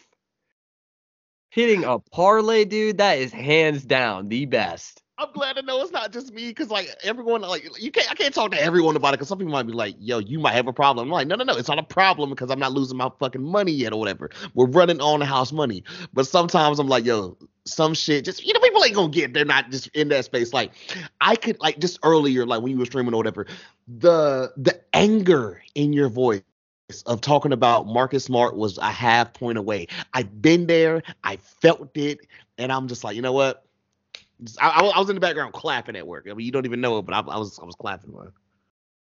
Hitting a parlay, dude, that is hands down the best. I'm glad to know it's not just me, because like everyone, like you can't, I can't talk to everyone about it, because some people might be like, "Yo, you might have a problem." I'm like, no, no, no, it's not a problem because I'm not losing my fucking money yet or whatever. We're running on the house money, but sometimes I'm like, yo, some shit, just you know, people ain't gonna get. They're not just in that space. Like, I could like just earlier, like when you were streaming or whatever, the the anger in your voice of talking about Marcus Smart was a half point away. I've been there, I felt it, and I'm just like, you know what? I, I, was in the background clapping at work. I mean, you don't even know it, but I, I was I was clapping. Man.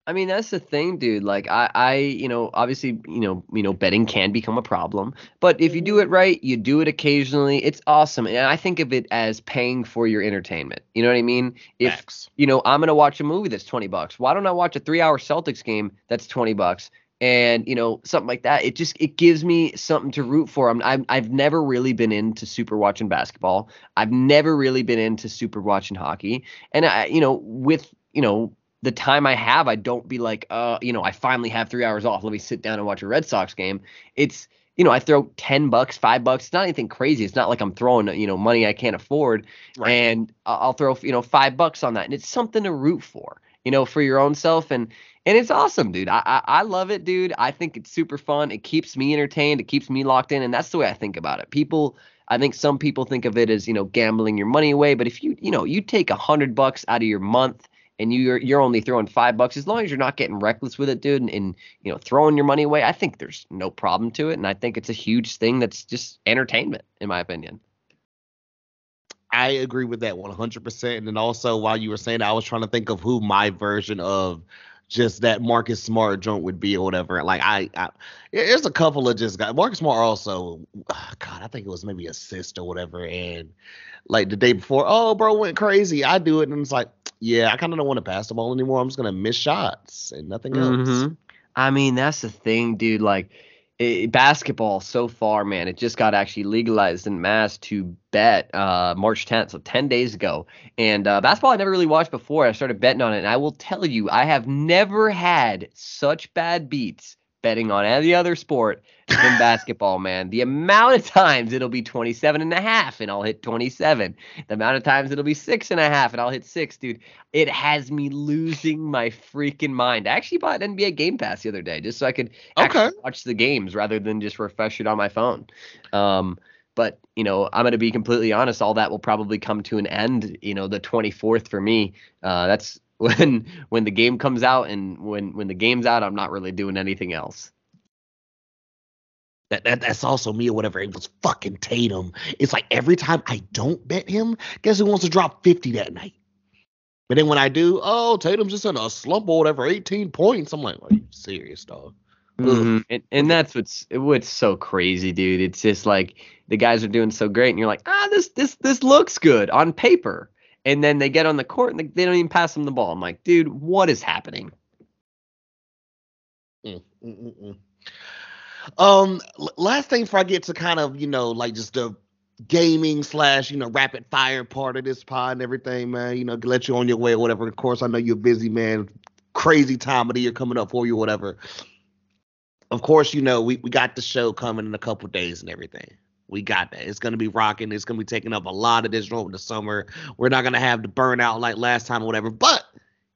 I mean, that's the thing, dude. Like I, I, you know, obviously, you know, you know, betting can become a problem, but if you do it right, you do it occasionally, it's awesome. And I think of it as paying for your entertainment. You know what I mean? If you know, I'm gonna watch a movie that's 20 bucks. Why don't I watch a three hour Celtics game that's 20 bucks? And you know, something like that. It just it gives me something to root for. I'm, I'm I've never really been into super watching basketball. I've never really been into super watching hockey. And I, you know, with you know the time I have, I don't be like, uh, you know, I finally have three hours off. Let me sit down and watch a Red Sox game. It's you know, I throw ten bucks, five bucks. It's not anything crazy. It's not like I'm throwing you know money I can't afford Right. and I- I'll throw you know five bucks on that, and it's something to root for, you know, for your own self, and and it's awesome, dude. I, I I love it, dude. I think it's super fun. It keeps me entertained. It keeps me locked in, and that's the way I think about it. People, I think some people think of it as you know gambling your money away, but if you you know you take a hundred bucks out of your month and you're you're only throwing five bucks, as long as you're not getting reckless with it, dude, and, and you know throwing your money away, I think there's no problem to it, and I think it's a huge thing that's just entertainment, in my opinion. I agree with that 100%. And then also, while you were saying that, I was trying to think of who my version of just that Marcus Smart joint would be or whatever. Like, I, I there's a couple of just guys. Marcus Smart also, God, I think it was maybe assist or whatever. And like the day before, oh, bro went crazy. I do it. And it's like, yeah, I kind of don't want to pass the ball anymore. I'm just to miss shots and nothing else. Mhm. I mean, that's the thing, dude. Like, it, basketball so far, man, it just got actually legalized in Mass to bet uh, March 10th, so 10 days ago. And uh, basketball I never really watched before. I started betting on it, and I will tell you, I have never had such bad beats betting on any other sport than basketball, man. The amount of times it'll be 27 and a half and I'll hit 27. The amount of times it'll be six and a half and I'll hit six, dude. It has me losing my freaking mind. I actually bought an NBA Game Pass the other day just so I could Okay. watch the games rather than just refresh it on my phone. Um, but you know, I'm going to be completely honest. All that will probably come to an end. You know, the 24th for me. Uh, that's when when the game comes out, and when when the game's out, I'm not really doing anything else. That, that that's also me or whatever. It was fucking Tatum. It's like every time I don't bet him, guess who wants to drop 50 that night? But then when I do, oh, Tatum's just in a slump or whatever, 18 points. I'm like, are you serious, dog? Ugh. Mhm. And, and that's what's what's so crazy, dude. It's just like the guys are doing so great, and you're like, ah, this this this looks good on paper, and then they get on the court and they, don't even pass them the ball. I'm like, dude, what is happening? Mm, mm, mm, mm. Um, last thing before I get to kind of you know like just the gaming slash you know rapid fire part of this pod and everything, man. You know, let you on your way or whatever. Of course, I know you're busy, man. Crazy time of the year coming up for you, whatever. Of course, you know we we got the show coming in a couple days and everything. We got that. It's gonna be rocking. It's gonna be taking up a lot of this over the summer. We're not gonna have the burnout like last time or whatever. But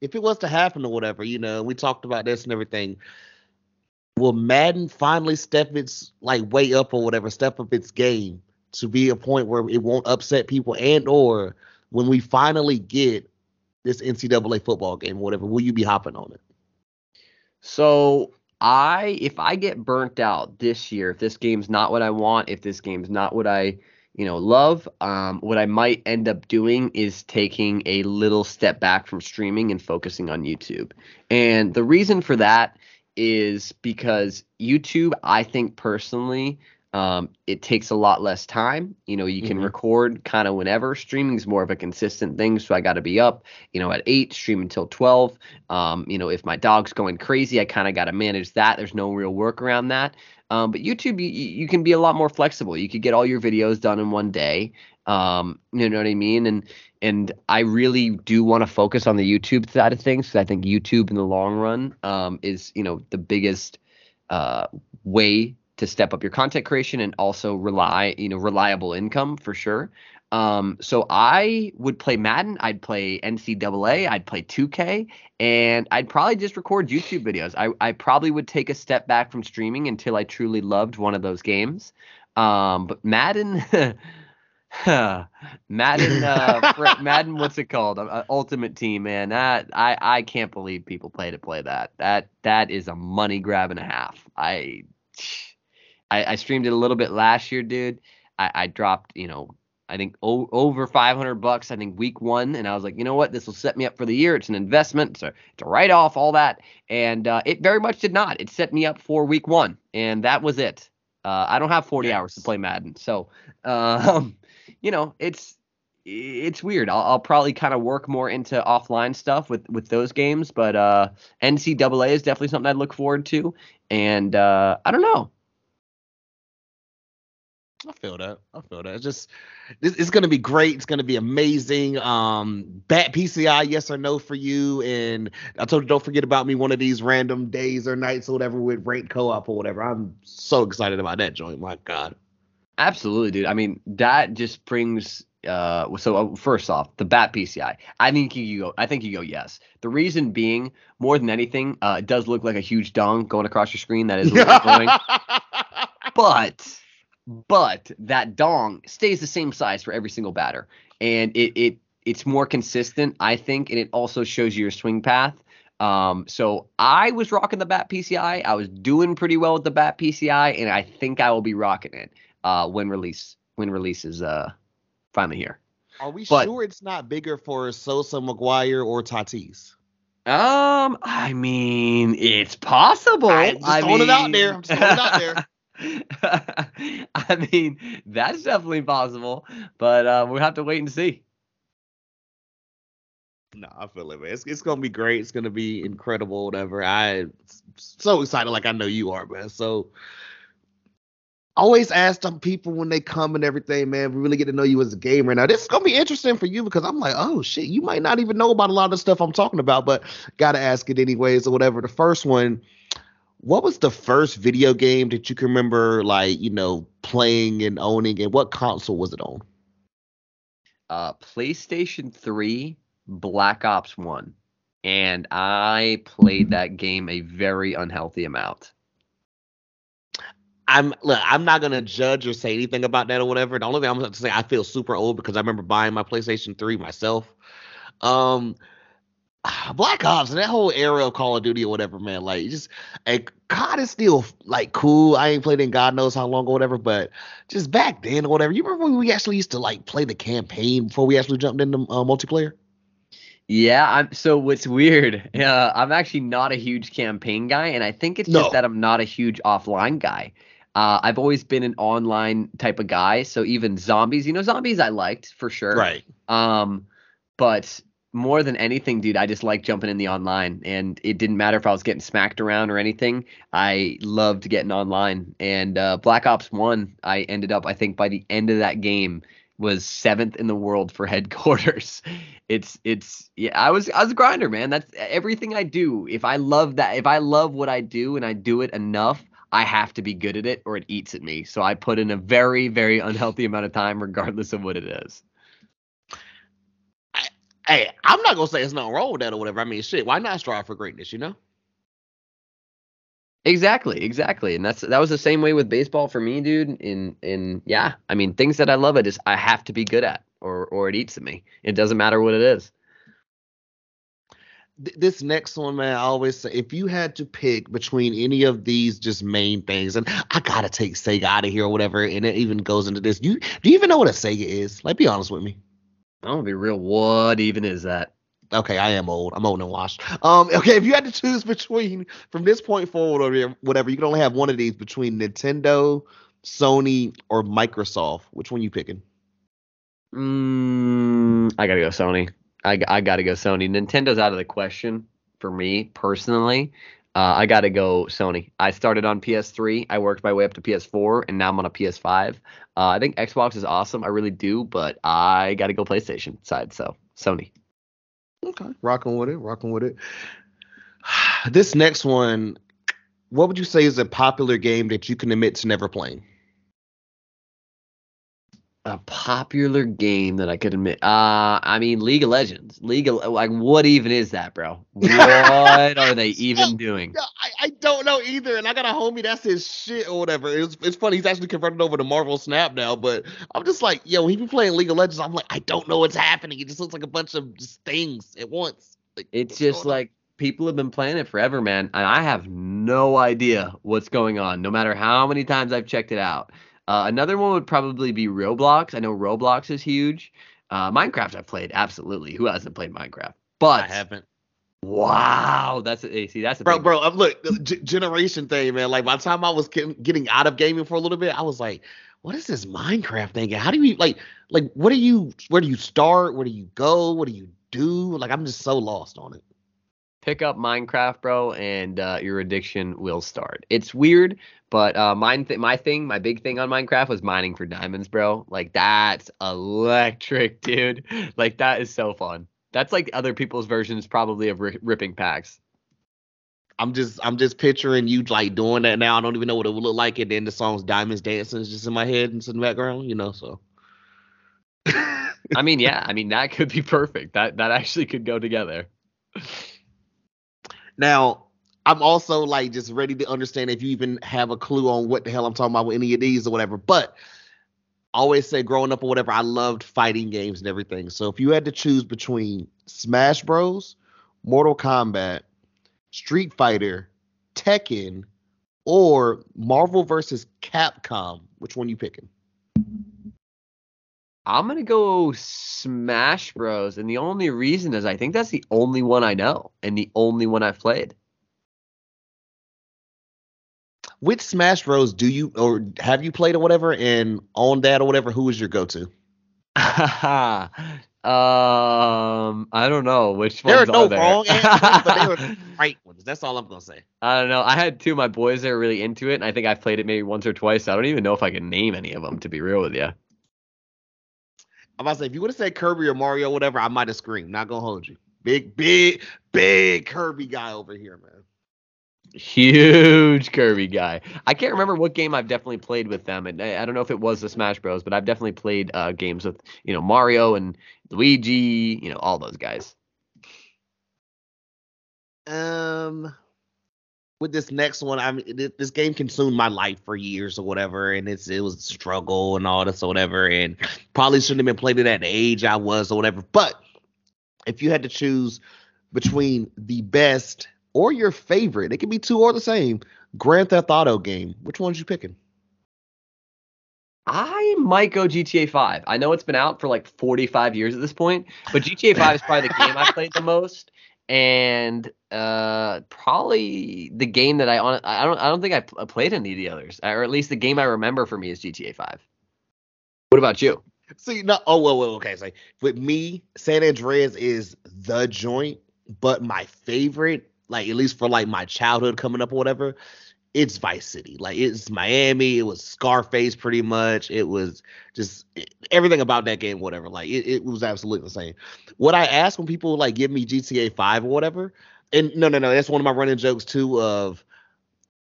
if it was to happen or whatever, you know, we talked about this and everything will Madden finally step its like way up or whatever, step up its game to be a point where it won't upset people and or when we finally get this NCAA football game or whatever, will you be hopping on it? So I if I get burnt out this year, if this game's not what I want, if this game's not what I you know love, um, what I might end up doing is taking a little step back from streaming and focusing on YouTube. And the reason for that is because YouTube, I think personally, um, it takes a lot less time. You know, you can Mhm. record kind of whenever. Streaming's more of a consistent thing, so I got to be up, you know, at eight, stream until twelve. Um, you know, if my dog's going crazy, I kind of got to manage that. There's no real work around that. Um, but YouTube, you, you can be a lot more flexible. You could get all your videos done in one day. Um, you know what I mean? And and I really do want to focus on the YouTube side of things because I think YouTube in the long run um, is you know the biggest uh, way to step up your content creation and also rely you know reliable income for sure. Um, so I would play Madden, I'd play NCAA, I'd play 2K, and I'd probably just record YouTube videos. I, I probably would take a step back from streaming until I truly loved one of those games. Um, but Madden, Madden, uh, Madden, what's it called? Uh, Ultimate Team, man. That I I can't believe people play to play that. That that is a money grab and a half. I I, I streamed it a little bit last year, dude. I, I dropped, you know, I think o- over 500 bucks. I think week one, and I was like, you know what, this will set me up for the year. It's an investment, so to write off all that, and uh, it very much did not. It set me up for week one, and that was it. Uh, I don't have 40 hours to play Madden, so um, you know, it's it's weird. I'll, I'll probably kind of work more into offline stuff with with those games, but uh, NCAA is definitely something I'd look forward to, and uh, I don't know. I feel that. I feel that. It's just it's, it's gonna be great. It's gonna be amazing. Um bat PCI, yes or no for you. And I told you don't forget about me one of these random days or nights or whatever with ranked co-op or whatever. I'm so excited about that joint. My God. Absolutely, dude. I mean, that just brings. Uh, so uh, first off, the bat PCI. I think you go. I think you go yes. The reason being, more than anything, uh, it does look like a huge dong going across your screen. That is a little annoying. But, but that dong stays the same size for every single batter, and it it it's more consistent, I think, and it also shows you your swing path. Um, so I was rocking the bat PCI. I was doing pretty well with the bat PCI, and I think I will be rocking it uh, when release when release is uh finally here. Are we But- sure it's not bigger for Sosa, McGwire, or Tatis? Um, I mean, it's possible. I'm just I throwing it out there. I'm just throwing it out there. I mean, that's definitely possible, but uh, we'll have to wait and see. No, I feel it, man. It's, it's gonna be great. It's gonna be incredible. Whatever. I so excited, like I know you are, man. So always ask some people when they come and everything, man. We really get to know you as a gamer. Now, this is gonna be interesting for you because I'm like, oh shit, you might not even know about a lot of the stuff I'm talking about, but gotta ask it anyways or whatever. The first one, what was the first video game that you can remember, like you know, playing and owning, and what console was it on? Uh, PlayStation 3, Black Ops 1. And I played that game a very unhealthy amount. I'm look, I'm not gonna judge or say anything about that or whatever. The only thing I'm gonna say I feel super old because I remember buying my PlayStation 3 myself. Um Black Ops and that whole era of Call of Duty or whatever, man. Like just and COD is still like cool. I ain't played in God knows how long or whatever, but just back then or whatever. You remember when we actually used to like play the campaign before we actually jumped into uh, multiplayer? Yeah, I'm so what's weird, uh, I'm actually not a huge campaign guy, and I think it's No. just that I'm not a huge offline guy. Uh, I've always been an online type of guy, so even zombies, you know, zombies I liked for sure. Right. Um, but more than anything, dude, I just like jumping in the online, and it didn't matter if I was getting smacked around or anything. I loved getting online, and uh, Black Ops One, I ended up, I think, by the end of that game, was seventh in the world for headquarters. It's it's yeah, I was I was a grinder, man. That's everything I do. If I love that, if I love what I do and I do it enough. I have to be good at it or it eats at me. So I put in a very, very unhealthy amount of time, regardless of what it is. Hey, I'm not gonna say it's nothing wrong with that or whatever. I mean, shit, why not strive for greatness? You know? Exactly, exactly, and that's that was the same way with baseball for me, dude. In in yeah, I mean things that I love, I just I have to be good at, or or it eats at me. It doesn't matter what it is. This next one, man, I always say if you had to pick between any of these just main things, and I gotta take Sega out of here or whatever, and it even goes into this. You do you even know what a Sega is? Like, be honest with me. I'm gonna be real. What even is that? Okay, I am old. I'm old and washed. Um, okay, if you had to choose between from this point forward or whatever- you can only have one of these between Nintendo, Sony, or Microsoft. Which one you picking? Mm, I gotta go Sony. I I gotta go Sony. Nintendo's out of the question for me personally. Uh, I gotta go Sony. I started on PS3. I worked my way up to PS4, and now I'm on a PS5. Uh, I think Xbox is awesome. I really do, but I gotta go PlayStation side. So Sony. Okay, rocking with it, rocking with it. This next one, what would you say is a popular game that you can admit to never playing? A popular game that I could admit. Uh, I mean League of Legends. League of like what even is that, bro? What are they even doing? I, I don't know either, and I got a homie that says shit or whatever. It's it's funny. He's actually converted over to Marvel Snap now, but I'm just like, yo, he be playing League of Legends, I'm like, I don't know what's happening. It just looks like a bunch of just things at once. Like, It's just like people have been playing it forever, man, and I have no idea what's going on. No matter how many times I've checked it out. Uh, another one would probably be Roblox. I know Roblox is huge. Uh, Minecraft I've played absolutely. Who hasn't played Minecraft? But I haven't. wow, that's a, see that's a bro, bro. I'm, look, g- generation thing, man. Like by the time I was getting, getting out of gaming for a little bit, I was like, what is this Minecraft thing? How do you like, like, what do you, where do you start? Where do you go? What do you do? Like, I'm just so lost on it. pick up Minecraft, bro, and uh, your addiction will start. It's weird, but uh, mine th- my thing, my big thing on Minecraft was mining for diamonds, bro. Like that's electric, dude. Like that is so fun. That's like other people's versions probably of ri- ripping packs. I'm just, I'm just picturing you like doing that now. I don't even know what it would look like, and then the song's "Diamonds Dancing" is just in my head and it's in the background, you know. So. I mean, yeah, I mean that could be perfect. That that actually could go together. Now, I'm also like just ready to understand if you even have a clue on what the hell I'm talking about with any of these or whatever. But always say growing up or whatever, I loved fighting games and everything. So if you had to choose between Smash Bros, Mortal Kombat, Street Fighter, Tekken, or Marvel versus Capcom, which one you picking? I'm gonna go Smash Bros. And the only reason is I think that's the only one I know and the only one I've played. Which Smash Bros do you or have you played or whatever? And on that or whatever, who is your go-to? Um, I don't know which There are ones no are there. wrong answers, but they were right ones. That's all I'm gonna say. I don't know. I had two of my boys that are really into it, and I think I've played it maybe once or twice. I don't even know if I can name any of them, to be real with you. I'm about to say if you would have said Kirby or Mario, or whatever, I might have screamed. Not gonna hold you. Big, big, big Kirby guy over here, man. Huge Kirby guy. I can't remember what game I've definitely played with them, and I don't know if it was the Smash Bros, but I've definitely played uh, games with you know Mario and Luigi, you know all those guys. Um, with this next one, I mean, this game consumed my life for years or whatever, and it's it was a struggle and all this or whatever, and probably shouldn't have been played at the age I was or whatever. But if you had to choose between the best or your favorite, it can be two or the same Grand Theft Auto game. Which one's you picking? I might go GTA 5. I know it's been out for like 45 years at this point, but GTA 5 is probably the game I played the most, and uh, probably the game that I on. I don't. I don't think I pl- played any of the others, or at least the game I remember for me is GTA 5. What about you? See, no, oh well, well, okay. So with me, San Andreas is the joint, but my favorite, like at least for like my childhood coming up or whatever, it's Vice City. Like it's Miami. It was Scarface, pretty much. It was just everything about that game, whatever. Like it, it was absolutely insane. What I ask when people like give me GTA Five or whatever, and no, no, no, that's one of my running jokes too of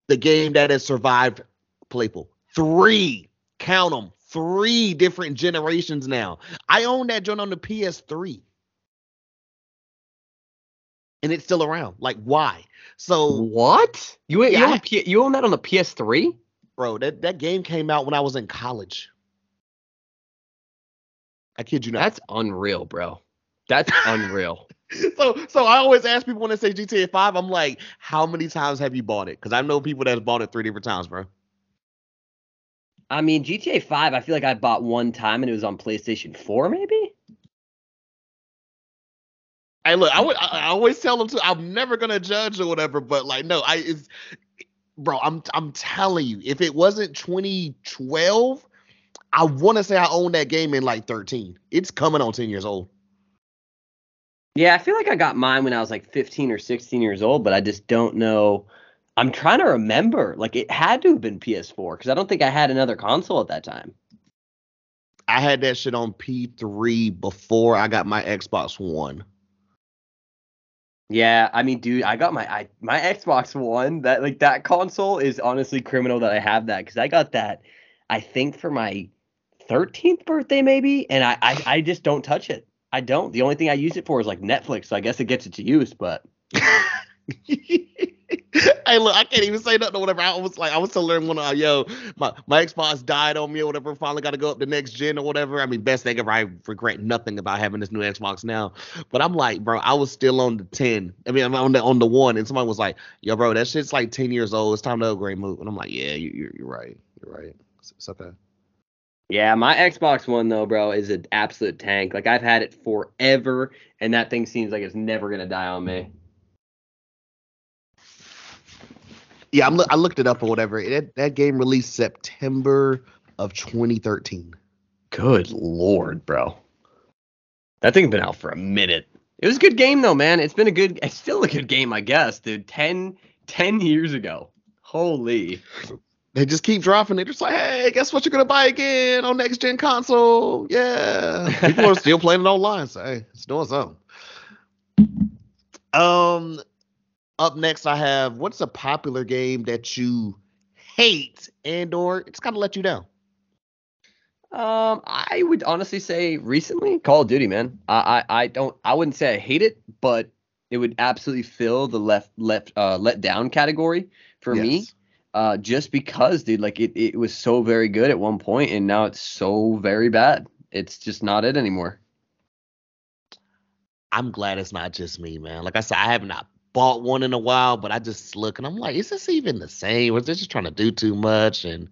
the game that has survived playful three, count them, three different generations now. I own that joint on the PS3. And it's still around. Like, why? So, What? You you, own I- P- you own that on the PS3? bro, that, that game came out when I was in college. I kid you not. That's unreal, bro. That's unreal. so so I always ask people when they say GTA 5, I'm like, how many times have you bought it? Because I know people that's bought it three different times, bro. I mean, GTA 5, I feel like I bought one time and it was on PlayStation 4, maybe? Hey, look, I would I, always tell them to I'm never gonna judge or whatever, but like no, I it's bro, I'm I'm telling you, if it wasn't 2012, I want to say I owned that game in like 13. It's coming on 10 years old. Yeah, I feel like I got mine when I was like 15 or 16 years old, but I just don't know. I'm trying to remember. Like, it had to have been PS4 because I don't think I had another console at that time. I had that shit on P3 before I got my Xbox One. Yeah, I mean, dude, I got my I, my Xbox One. That like that console is honestly criminal that I have that because I got that, I think for my 13th birthday maybe, and I, I I just don't touch it. I don't. The only thing I use it for is like Netflix, so I guess it gets it to use. But hey, look, I can't even say nothing or whatever. I was like, I was telling everyone, uh, yo, my, my Xbox died on me or whatever. Finally got to go up the next gen or whatever. I mean, best thing ever. I regret nothing about having this new Xbox now. But I'm like, bro, I was still on the 10. I mean, I'm on the on the one, and somebody was like, yo, bro, that shit's like 10 years old. It's time to upgrade move. And I'm like, yeah, you, you're, you're right. You're right. It's, it's okay. yeah, my Xbox One though, bro, is an absolute tank. Like I've had it forever, and that thing seems like it's never gonna die on me. Yeah, I'm, I looked it up or whatever. That, that game released September of 2013. Good lord, bro. That thing's been out for a minute. It was a good game though, man. It's been a good it's still a good game, I guess, dude. 10, 10 years ago. Holy. They just keep dropping it. It's like, hey, guess what you're gonna buy again on next gen console? Yeah. People are still playing it online, so hey, it's doing something. Um up next I have what's a popular game that you hate and or it's kind of let you down? Um, I would honestly say recently Call of Duty, man. I, I, I don't I wouldn't say I hate it, but it would absolutely fill the left left uh let down category for me. Uh just because, dude, like it, it was so very good at one point and now it's so very bad. It's just not it anymore. I'm glad it's not just me, man. Like I said, I have not bought one in a while, but I just look and I'm like, is this even the same? Or is they just trying to do too much? And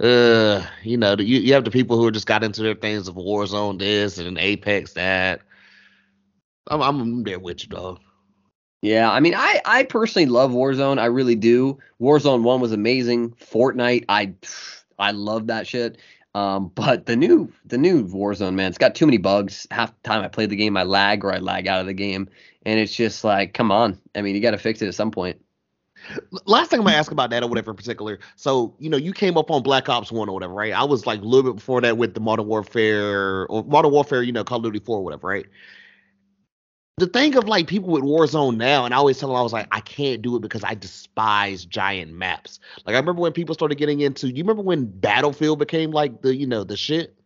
uh, you know, you, you have the people who just got into their things of Warzone this and Apex that. I'm I'm there with you, dog. Yeah, I mean, I I personally love Warzone. I really do. Warzone One was amazing. Fortnite, I I love that shit. Um, but the new the new Warzone, man, it's got too many bugs. Half the time I play the game, I lag or I lag out of the game, and it's just like, come on. I mean, you got to fix it at some point. Last thing I'm gonna ask about that or whatever in particular. So you know, you came up on Black Ops One or whatever, right? I was like a little bit before that with the Modern Warfare or Modern Warfare, you know, Call of Duty Four or whatever, right? the thing of like people with Warzone now, and I always tell them I was like, I can't do it because I despise giant maps. Like I remember when people started getting into. You remember when Battlefield became like the you know the shit.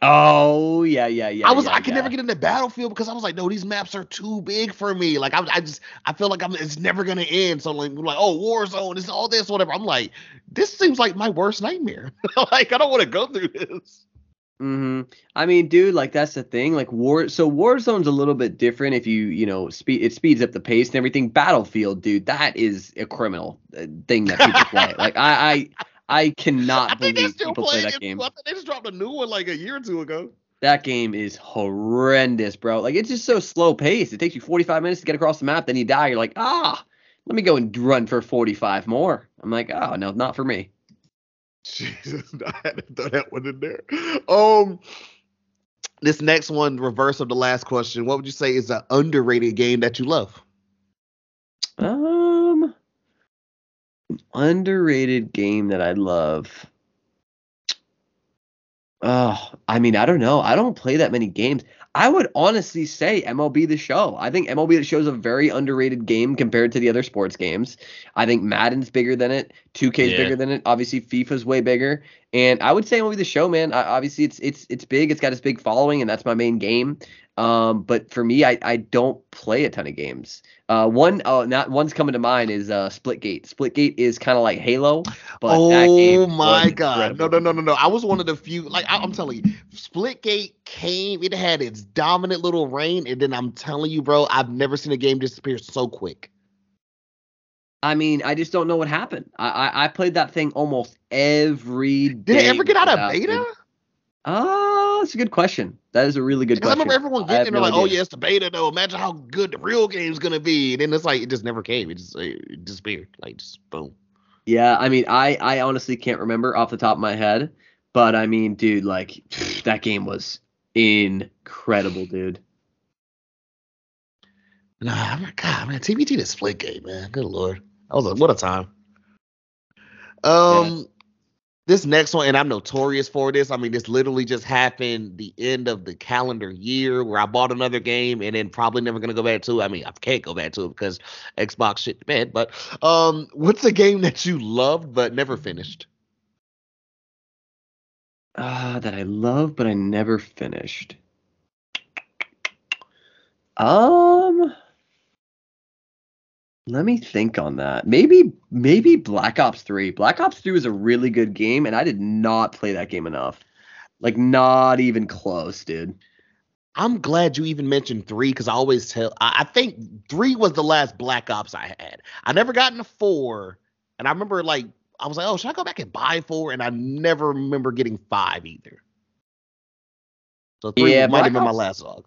Oh yeah, yeah, yeah. I was yeah, I could yeah. never get into Battlefield because I was like, no, these maps are too big for me. Like I, I just I feel like I'm it's never gonna end. So like like oh Warzone, it's all this whatever. I'm like, this seems like my worst nightmare. like I don't want to go through this. hmm I mean, dude, like that's the thing. Like war, so Warzone's a little bit different. If you, you know, speed, it speeds up the pace and everything. Battlefield, dude, that is a criminal uh, thing that people play. Like I, I, I cannot I believe still people play that game. I think they just dropped a new one like a year or two ago. That game is horrendous, bro. Like it's just so slow paced. It takes you 45 minutes to get across the map, then you die. You're like, ah, let me go and run for 45 more. I'm like, oh no, not for me. Jesus, I had to throw that one in there. Um, this next one, reverse of the last question. What would you say is an underrated game that you love? Um, underrated game that I love. Oh, I mean, I don't know. I don't play that many games. I would honestly say MLB The Show. I think MLB The Show is a very underrated game compared to the other sports games. I think Madden's bigger than it. 2K's Yeah. bigger than it. Obviously, FIFA's way bigger. And I would say MLB The Show, man. I, obviously, it's it's it's big. It's got its big following, and that's my main game. Um, but for me, I, I don't play a ton of games. Uh, one oh, not one's coming to mind is uh Splitgate. Splitgate is kind of like Halo, but that game oh my god! No, incredible. no, no, no, no! I was one of the few. Like I, I'm telling you, Splitgate came. It had its dominant little reign, and then I'm telling you, bro, I've never seen a game disappear so quick. I mean, I just don't know what happened. I I, I played that thing almost every day. Did it ever get out of without- beta? Oh, that's a good question. That is a really good question. Because I remember everyone getting there no like, oh idea. yeah, it's the beta though. Imagine how good the real game's gonna be. And then it's like it just never came. It just it disappeared. Like just boom. Yeah, I mean, I I honestly can't remember off the top of my head, but I mean, dude, like that game was incredible, dude. Nah, I'm like, God, man, TBT the Splitgate, man. Good lord. That was a, what a time. Um this next one, and I'm notorious for this. I mean, this literally just happened the end of the calendar year where I bought another game and then probably never gonna go back to it. I mean, I can't go back to it because Xbox shit bed. But um, what's a game that you loved but never finished? Ah, that I love, but I never finished. Um, let me think on that. Maybe, maybe Black Ops 3. Black Ops 3 was a really good game, and I did not play that game enough. Like, not even close, dude. I'm glad you even mentioned three because I always tell. I, I think three was the last Black Ops I had. I never got into four, and I remember like I was like, oh, should I go back and buy four? And I never remember getting five either. So three Yeah, might have been my last dog.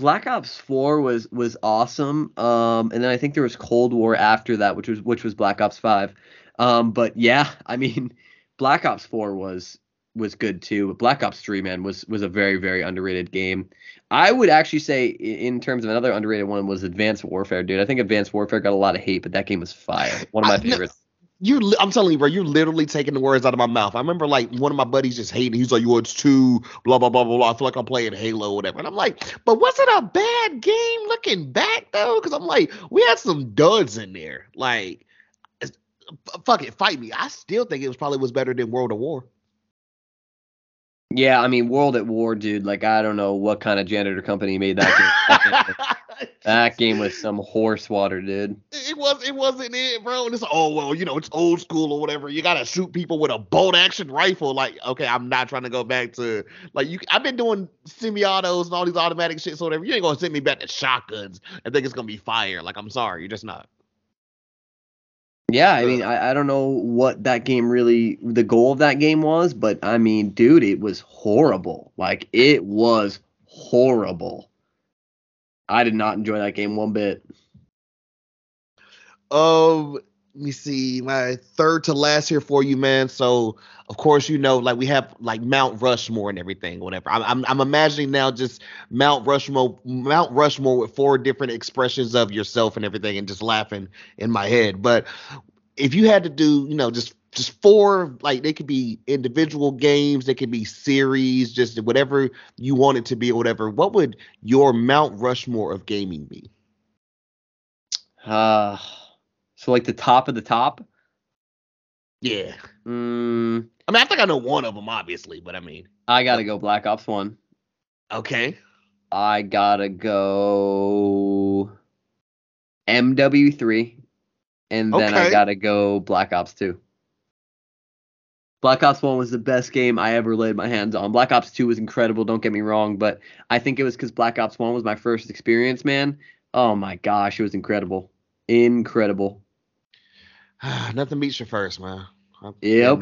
Black Ops 4 was was awesome. Um, and then I think there was Cold War after that, which was which was Black Ops 5. Um, but yeah, I mean, Black Ops 4 was was good too. But Black Ops 3, man, was was a very very underrated game. I would actually say, in terms of another underrated one, was Advanced Warfare, dude. I think Advanced Warfare got a lot of hate, but that game was fire. One of my I- favorites. You, li- I'm telling you, bro, you're literally taking the words out of my mouth. I remember like one of my buddies just hating. He's like, "Yo, it's too blah blah blah blah blah." I feel like I'm playing Halo or whatever, and I'm like, "But was it a bad game looking back though?" Because I'm like, we had some duds in there. Like, fuck it, fight me. I still think it was probably was better than World of War. Yeah, I mean, World at War, dude. Like, I don't know what kind of janitor company made that game. That game, was some horse water, dude. it was it wasn't it, bro. And it's oh well, you know, it's old school or whatever. You gotta shoot people with a bolt action rifle. Like, okay, I'm not trying to go back to like you. I've been doing semi-autos and all these automatic shit, so whatever. You ain't gonna send me back to shotguns I think it's gonna be fire. Like, I'm sorry, you're just not. Yeah, I uh, mean, I, I don't know what that game really, the goal of that game was, but I mean, dude, it was horrible. Like, it was horrible. I did not enjoy that game one bit. Um, let me see my third to last here for you, man. So of course you know like we have like Mount Rushmore and everything, whatever. I'm I'm, I'm imagining now just Mount Rushmore, Mount Rushmore with four different expressions of yourself and everything, and just laughing in my head. But if you had to do, you know, just just four like they could be individual games, they could be series, just whatever you want it to be or whatever. What would your Mount Rushmore of gaming be? Uh so like the top of the top. Yeah. Mm, I mean, I think I know one of them, obviously, but I mean, I gotta go Black Ops One. okay. I gotta go MW3, and then I gotta go Black Ops 2. Black Ops 1 was the best game I ever laid my hands on. Black Ops 2 was incredible, don't get me wrong, but I think it was because Black Ops 1 was my first experience, man. Oh my gosh, it was incredible. Incredible. Nothing beats your first, man. I'm Yep.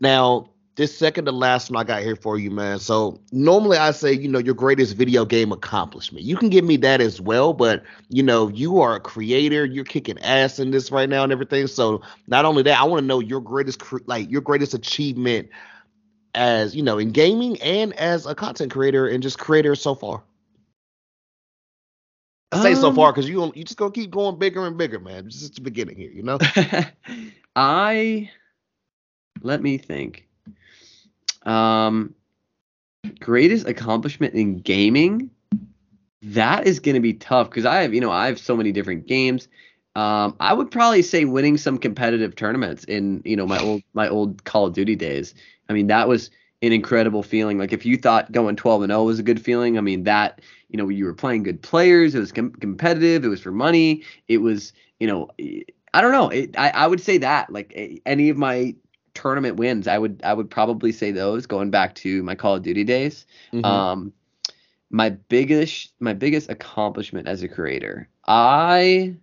Now, this second to last one I got here for you, man. So normally I say, you know, your greatest video game accomplishment. You can give me that as well, but you know, you are a creator. You're kicking ass in this right now and everything. So not only that, I want to know your greatest, like your greatest achievement as you know in gaming and as a content creator and just creator so far. I say so Um, far because you you just gonna keep going bigger and bigger, man. This is the beginning here, you know. I let me think. Um, greatest accomplishment in gaming. That is going to be tough because I have, you know, I have so many different games. Um, I would probably say winning some competitive tournaments in, you know, my old my old Call of Duty days. I mean, that was an incredible feeling. Like if you thought going 12 and 0 was a good feeling, I mean that, you know, you were playing good players. It was com- competitive. It was for money. It was, you know, I don't know. It, I I would say that like any of my tournament wins, I would I would probably say those going back to my Call of Duty days. Mhm. Um, my biggest my biggest accomplishment as a creator, I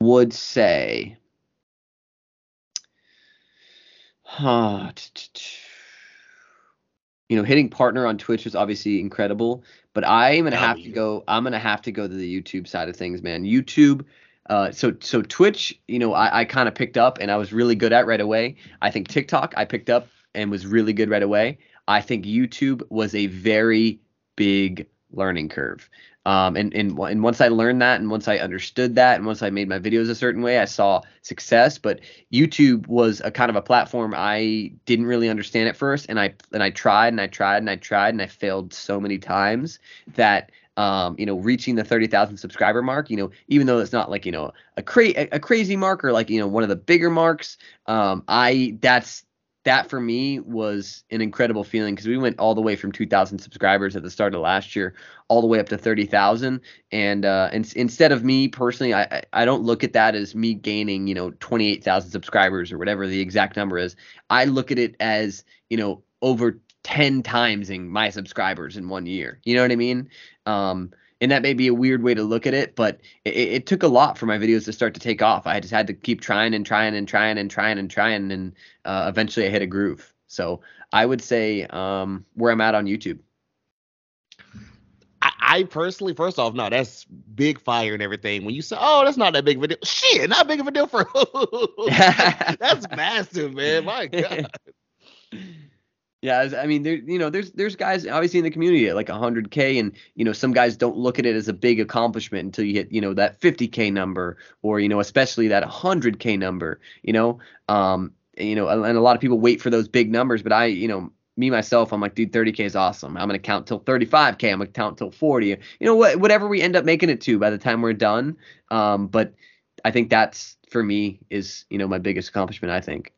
would say, huh, you know, hitting partner on Twitch was obviously incredible, but I'm gonna have to go. I'm gonna have to go to the YouTube side of things, man. YouTube. Uh, so so Twitch, you know, I, I kind of picked up and I was really good at right away. I think TikTok I picked up and was really good right away. I think YouTube was a very big learning curve. Um, and, and and once I learned that, and once I understood that, and once I made my videos a certain way, I saw success. But YouTube was a kind of a platform I didn't really understand at first, and I and I tried and I tried and I tried and I failed so many times that um, you know, reaching the 30,000 subscriber mark, you know, even though it's not like, you know, a cra- a crazy mark or like, you know, one of the bigger marks, um, I, that's, that for me was an incredible feeling because we went all the way from 2,000 subscribers at the start of last year, all the way up to 30,000. And, uh, and instead of me personally, I- I don't look at that as me gaining, you know, 28,000 subscribers or whatever the exact number is. I look at it as, you know, over 10 times in my subscribers in one year. You know what I mean? Um, and that may be a weird way to look at it, but it, it took a lot for my videos to start to take off. I just had to keep trying and trying and trying and trying and trying, and uh, eventually I hit a groove. So I would say um, where I'm at on YouTube. I, I personally, first off, no, that's big fire and everything. When you say, "Oh, that's not that big of a deal," shit, not big of a deal for that's massive, man. My God. Yeah, I mean, there, you know, there's there's guys obviously in the community at like 100k, and you know, some guys don't look at it as a big accomplishment until you hit, you know, that 50k number, or you know, especially that 100k number, you know, um, you know, and a lot of people wait for those big numbers, but I, you know, me myself, I'm like, dude, 30k is awesome. I'm gonna count till 35k. I'm gonna count till 40. You know, what, whatever we end up making it to by the time we're done. Um, but I think that's for me is, you know, my biggest accomplishment. I think.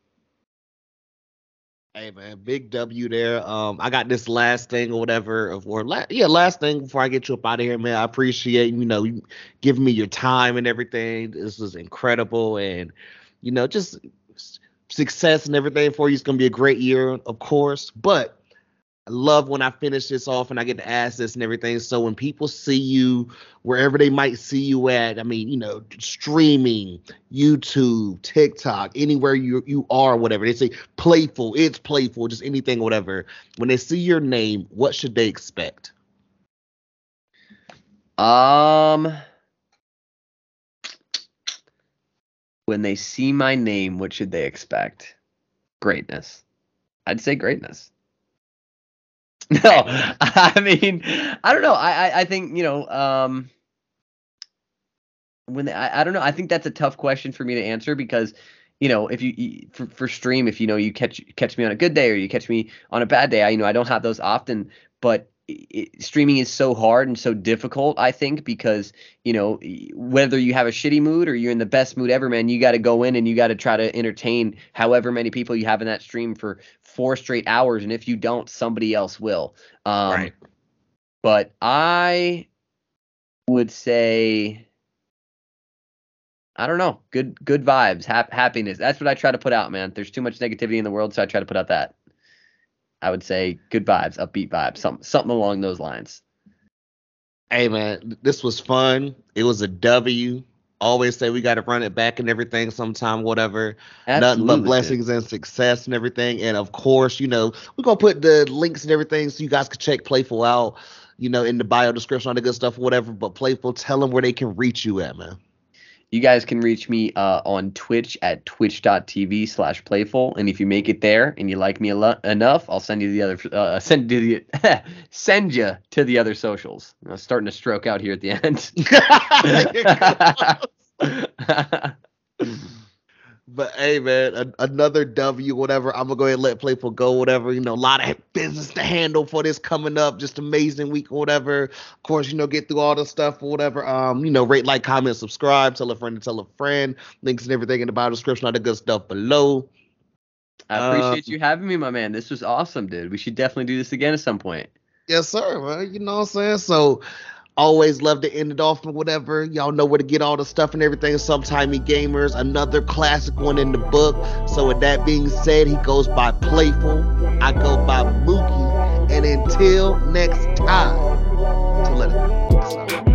Hey man, big W there. Um, I got this last thing or whatever of or la- yeah, last thing before I get you up out of here, man. I appreciate you know you giving me your time and everything. This was incredible, and you know just success and everything for you. It's gonna be a great year, of course. But I love when I finish this off and I get to ask this and everything. So when people see you wherever they might see you at, I mean, you know, streaming, YouTube, TikTok, anywhere you you are, whatever they say, playful, it's playful, just anything, whatever. When they see your name, what should they expect? Um, when they see my name, what should they expect? Greatness. I'd say greatness. No, I mean, I don't know. I, I, I think you know, um, when they, I, I don't know. I think that's a tough question for me to answer because, you know, if you, for, for stream, if you know you catch catch me on a good day or you catch me on a bad day, I you know I don't have those often, but it, streaming is so hard and so difficult i think because you know whether you have a shitty mood or you're in the best mood ever man you got to go in and you got to try to entertain however many people you have in that stream for four straight hours and if you don't somebody else will um, right but i would say I don't know. Good good vibes, hap- happiness. That's what I try to put out, man. There's too much negativity in the world, so I try to put out that. I would say good vibes, upbeat vibes, something something along those lines. Hey man, this was fun. It was a W. Always say we got to run it back and everything sometime, whatever. Absolutely, Nothing but blessings dude. and success and everything. And of course, you know, we're gonna put the links and everything so you guys can check Playful out, you know, in the bio description, all the good stuff, whatever. But Playful, tell them where they can reach you at, man. You guys can reach me uh, on Twitch at twitch.tv slash playful. And if you make it there and you like me lo- enough, I'll send you the other, uh, send you the, send you to the other socials. I'm starting to stroke out here at the end. But hey, man, a, another W, whatever. I'm gonna go ahead and let Playful go, whatever. You know, a lot of business to handle for this coming up. Just amazing week, or whatever. Of course, you know, get through all the stuff or whatever. Um, you know, rate, like, comment, subscribe, tell a friend to tell a friend. Links and everything in the bio description, all the good stuff below. I appreciate uh, you having me, my man. This was awesome, dude. We should definitely do this again at some point. Yes, sir, man. You know what I'm saying? So Always love to end it off and whatever. Y'all know where to get all the stuff and everything. Sometimey Gamers, another classic one in the book. So with that being said, he goes by Playful. I go by Mooky. And until next time, to let it.